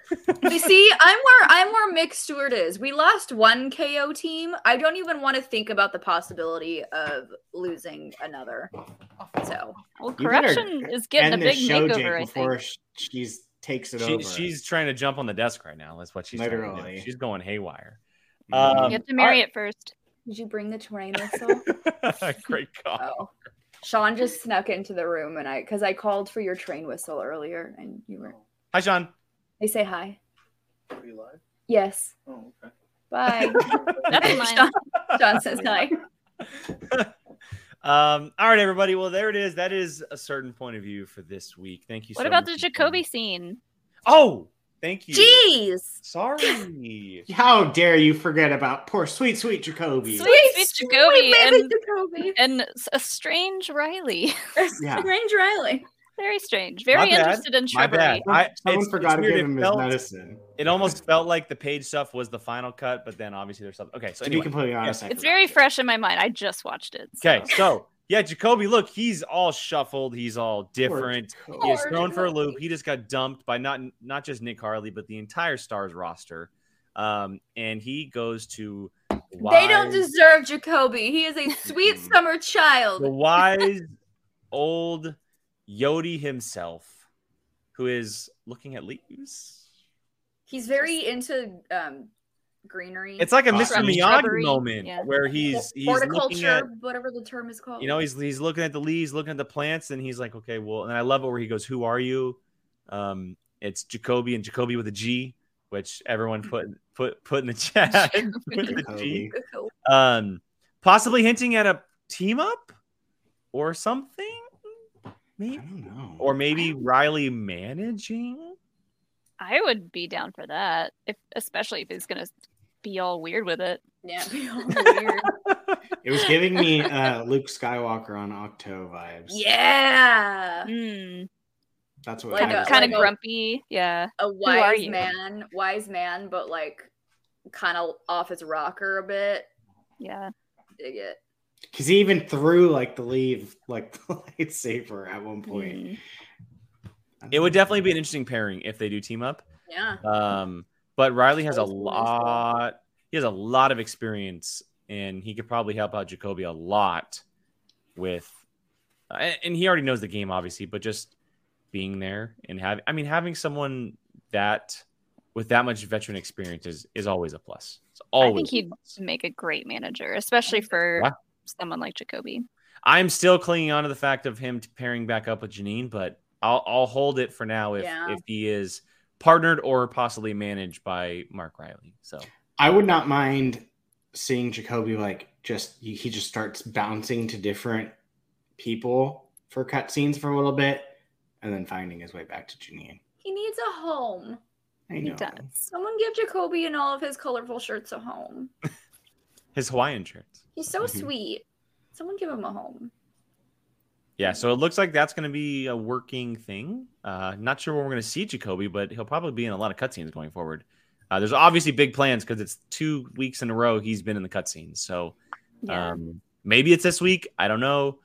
You see, I'm where I'm where Mick Stewart is. We lost one KO team. I don't even want to think about the possibility of losing another. So Well, You corruption is getting a big the show, Jake, makeover. I before think. she's takes it She, over. she's trying to jump on the desk right now. That's what she's trying to Literally. do. She's going haywire. Um, You have to marry it first. Did you bring the train whistle? Great call. oh, Sean just snuck into the room, and I because I called for your train whistle earlier, and you were. Hi, Sean. They say hi. Are you live? Yes. Oh, okay. Bye. That's mine. Sean, Sean says hi. Um, all right, everybody. Well, there it is. That is a certain point of view for this week. Thank you. What so about much the Jacoby scene? Oh, thank you. Jeez. Sorry. How dare you forget about poor sweet, sweet Jacoby? Sweet, sweet Jacoby baby and- Jacoby. And s- a strange Riley. Yeah. Strange Riley. Very strange. Very My interested in My bad. shrubbery. I, Someone it's- forgot it's to give It him his medicine. It almost felt like the Paige stuff was the final cut, but then obviously there's something. Okay, so to anyway. be completely honest, I It's very fresh in my mind. I just watched it. so- Okay, so yeah, Jacoby, look, he's all shuffled. He's all different. Jacoby. He is thrown for a loop. He just got dumped by not not just Nick Harley, but the entire Stars roster. Um, and he goes to They don't deserve Jacoby. He is a sweet summer child. the wise old Yodi himself, who is looking at leaves. He's very into um, greenery. It's like a Uh, Mr. Shrub- Miyagi shrubbery, moment yeah. where he's he's looking at whatever the term is called. you know he's he's looking at the leaves, looking at the plants, and he's like, okay, well, and I love it where he goes, "Who are you?" Um, it's Jacoby and Jacoby with a G, which everyone put put put in the chat with the G. Um, possibly hinting at a team up or something, I maybe, don't know. or maybe Riley managing. I would be down for that, if especially if he's gonna be all weird with it. yeah, weird. it was giving me uh, Luke Skywalker on Ahch-To vibes. yeah, Mm, that's what. Like it a- was kind like of a- grumpy. Yeah. a wise man, wise man, but like kind of off his rocker a bit. Yeah. Dig it. Because he even threw like the leave, like the lightsaber at one point. Mm. It would definitely be an interesting pairing if they do team up. Yeah. Um, but Riley has a Old school as well. lot. He has a lot of experience, and he could probably help out Jacoby a lot with. uh, and he already knows the game, obviously, but just being there and have. I mean, having someone that with that much veteran experience is is always a plus. It's always. I think he'd make a great manager, especially for Yeah. someone like Jacoby. I'm still clinging on to the fact of him pairing back up with Janine, but I'll I'll hold it for now if Yeah. if he is partnered or possibly managed by Mark Riley. So I would not mind seeing Jacoby like just he he just starts bouncing to different people for cutscenes for a little bit, and then finding his way back to Janine. He needs a home. I He know. does. Someone give Jacoby and all of his colorful shirts a home. his Hawaiian shirts. He's so Mhm. sweet. Someone give him a home. Yeah, so it looks like that's going to be a working thing. Uh, not sure when we're going to see Jacoby, but he'll probably be in a lot of cutscenes going forward. Uh, there's obviously big plans because it's two weeks in a row he's been in the cutscenes. So Yeah. um, maybe it's this week. I don't know,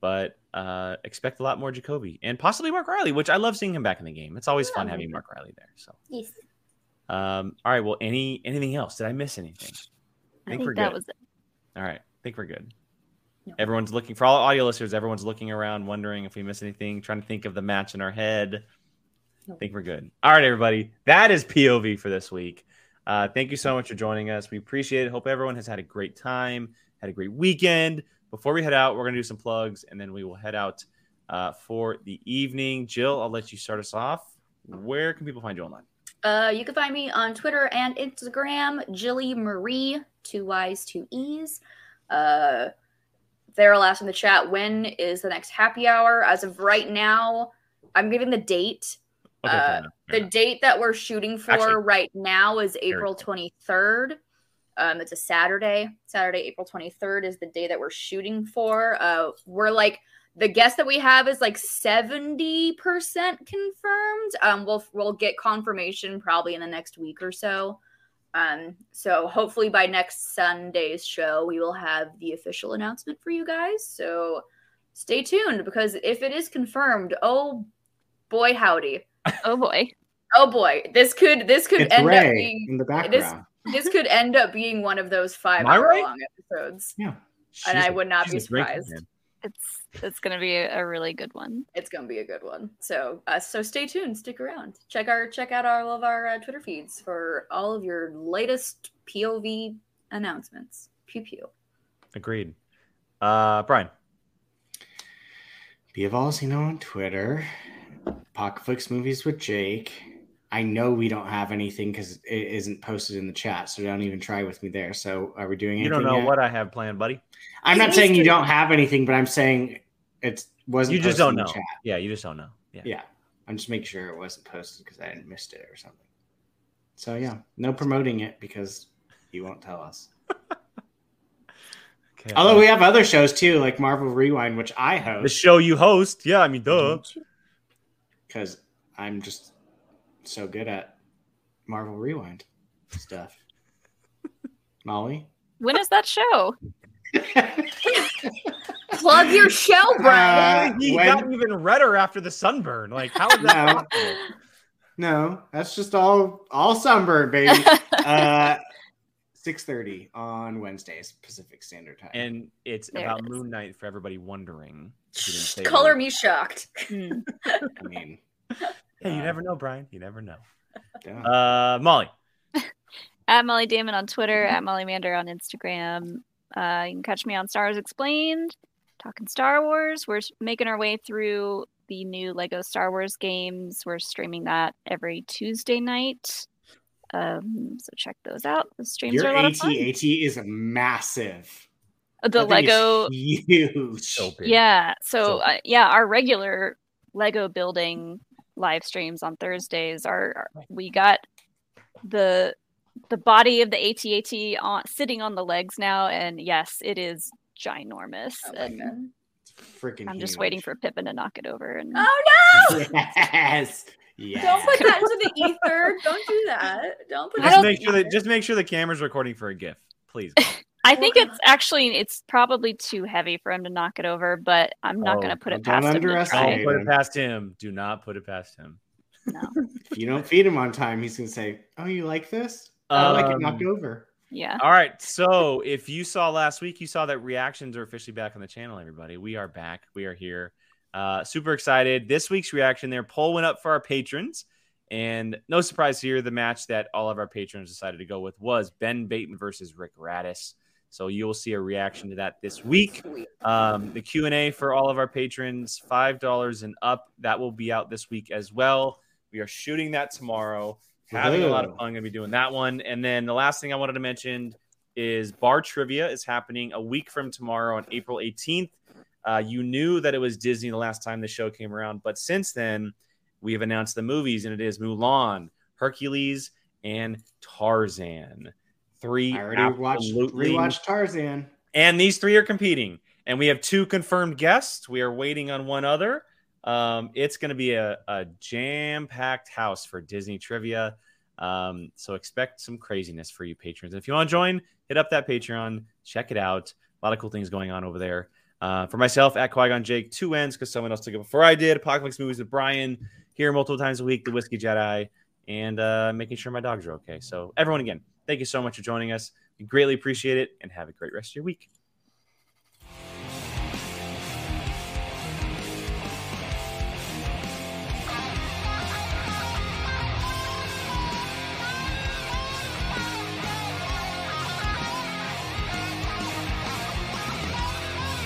but uh, expect a lot more Jacoby and possibly Mark Riley, which I love seeing him back in the game. It's always fun having Mark Riley there. So, Yes. um, all right. Well, any anything else? Did I miss anything? I think think we're that good. was it. All right. I think we're good. No. Everyone's looking for all audio listeners. Everyone's looking around, wondering if we miss anything, trying to think of the match in our head. I think we're good. All right, everybody. That is POV for this week. Uh, thank you so much for joining us. We appreciate it. Hope everyone has had a great time, had a great weekend. Before we head out, we're going to do some plugs and then we will head out uh, for the evening. Jill, I'll let you start us off. Where can people find you online? Uh, you can find me on Twitter and Instagram, Jilly Marie, two Y's, two E's. Uh, Farrell asked in the chat, when is the next happy hour? As of right now, I'm giving the date. Okay, Uh, The enough. date that we're shooting for Actually, right now is April 23rd. Um, it's a Saturday. Saturday, April 23rd is the day that we're shooting for. Uh, we're like the guest that we have is like 70% confirmed. Um, we'll we'll get confirmation probably in the next week or so. Um, so hopefully by next Sunday's show, we will have the official announcement for you guys. So stay tuned because if it is confirmed, oh boy, howdy. Oh boy. Oh boy, this could this could It's end up being in the it is- background. this could end up being one of those five hour right? long episodes. Yeah. and I would not be surprised. Man. It's it's gonna be a, a really good one. It's gonna be a good one. So uh, so stay tuned, stick around, check our check out all of our uh, Twitter feeds for all of your latest POV announcements. Pew pew. Agreed. Uh, Brian. Biavalsino on Twitter. Pocketflix movies with Jake. I know we don't have anything because it isn't posted in the chat, so don't even try with me there. So are we doing anything? You don't know yet? what I have planned, buddy. I'm not saying you don't have anything, but I'm saying it wasn't. You just posted don't know. Chat. Yeah, you just don't know. Yeah. Yeah, I'm just making sure it wasn't posted because I didn't missed it or something. So yeah, no promoting it because you won't tell us. Okay. Although we have other shows too, like Marvel Rewind, which I host. the show you host, yeah, I mean, duh. because I'm just so good at Marvel Rewind stuff. Molly, When is that show? Plug your show, Brian. Uh, he when- got even redder after the sunburn. Like, how is that No. no, that's just all all sunburn, baby. uh, six thirty on Wednesdays Pacific Standard Time. And it's There about is. Moon Knight for everybody wondering. if you didn't say Color that. me shocked. Hmm. I mean, Hey, you never know, Brian. You never know. yeah. Uh, Molly. at Molly Damon on Twitter, at Molly Mander on Instagram. Uh, you can catch me on Stars Explained, talking Star Wars. We're making our way through the new Lego Star Wars games. We're streaming that every Tuesday night. Um, so check those out. The streams Your are a lot of AT fun. AT is massive. The That thing is Lego, huge. So big. yeah. So- So uh, yeah, our regular Lego building live streams on Thursdays are are- we got the the body of the ATAT on sitting on the legs now, and yes, it is ginormous. Oh and God. Freaking. I'm just waiting for Pippin to knock it over. And Oh no! Yes. Yes. Don't put that into the ether. Don't do that. Don't put I that Just don't- make the sure that just make sure the camera's recording for a GIF, please. I think it's actually it's probably too heavy for him to knock it over, but I'm not Oh, going to put it past him to underestimate try. Don't put him. it past him. Do not put it past him. No. If you don't feed him on time, he's gonna say, "Oh, you like this? I like it Um, knocked over." Yeah. All right. So if you saw last week, you saw that reactions are officially back on the channel, everybody. We are back. We are here. Uh, super excited. This week's reaction there, poll went up for our patrons. And no surprise here, the match that all of our patrons decided to go with was Ben Bateman versus Rick Raddus. So you will see a reaction to that this week. Um, the Q and A for all of our patrons, five dollars and up. That will be out this week as well. We are shooting that tomorrow. Having a lot of Woohoo. fun. Going to be doing that one. And then the last thing I wanted to mention is Bar Trivia is happening a week from tomorrow on April 18th. Uh, you knew that it was Disney the last time the show came around, but since then we have announced the movies, and it is Mulan, Hercules, and Tarzan. Three I already watched rewatched Tarzan. and these three are competing. and we have two confirmed guests. We are waiting on one other. Um, it's going to be a, a jam packed house for Disney trivia. Um, so expect some craziness for you patrons. If you want to join, hit up that Patreon, check it out. A lot of cool things going on over there. Uh, for myself, at Qui Gon Jake, two ends because someone else took it before I did. Apocalypse movies with Brian here multiple times a week, the Whiskey Jedi, and uh, making sure my dogs are okay. So, everyone, again, thank you so much for joining us. We greatly appreciate it and have a great rest of your week.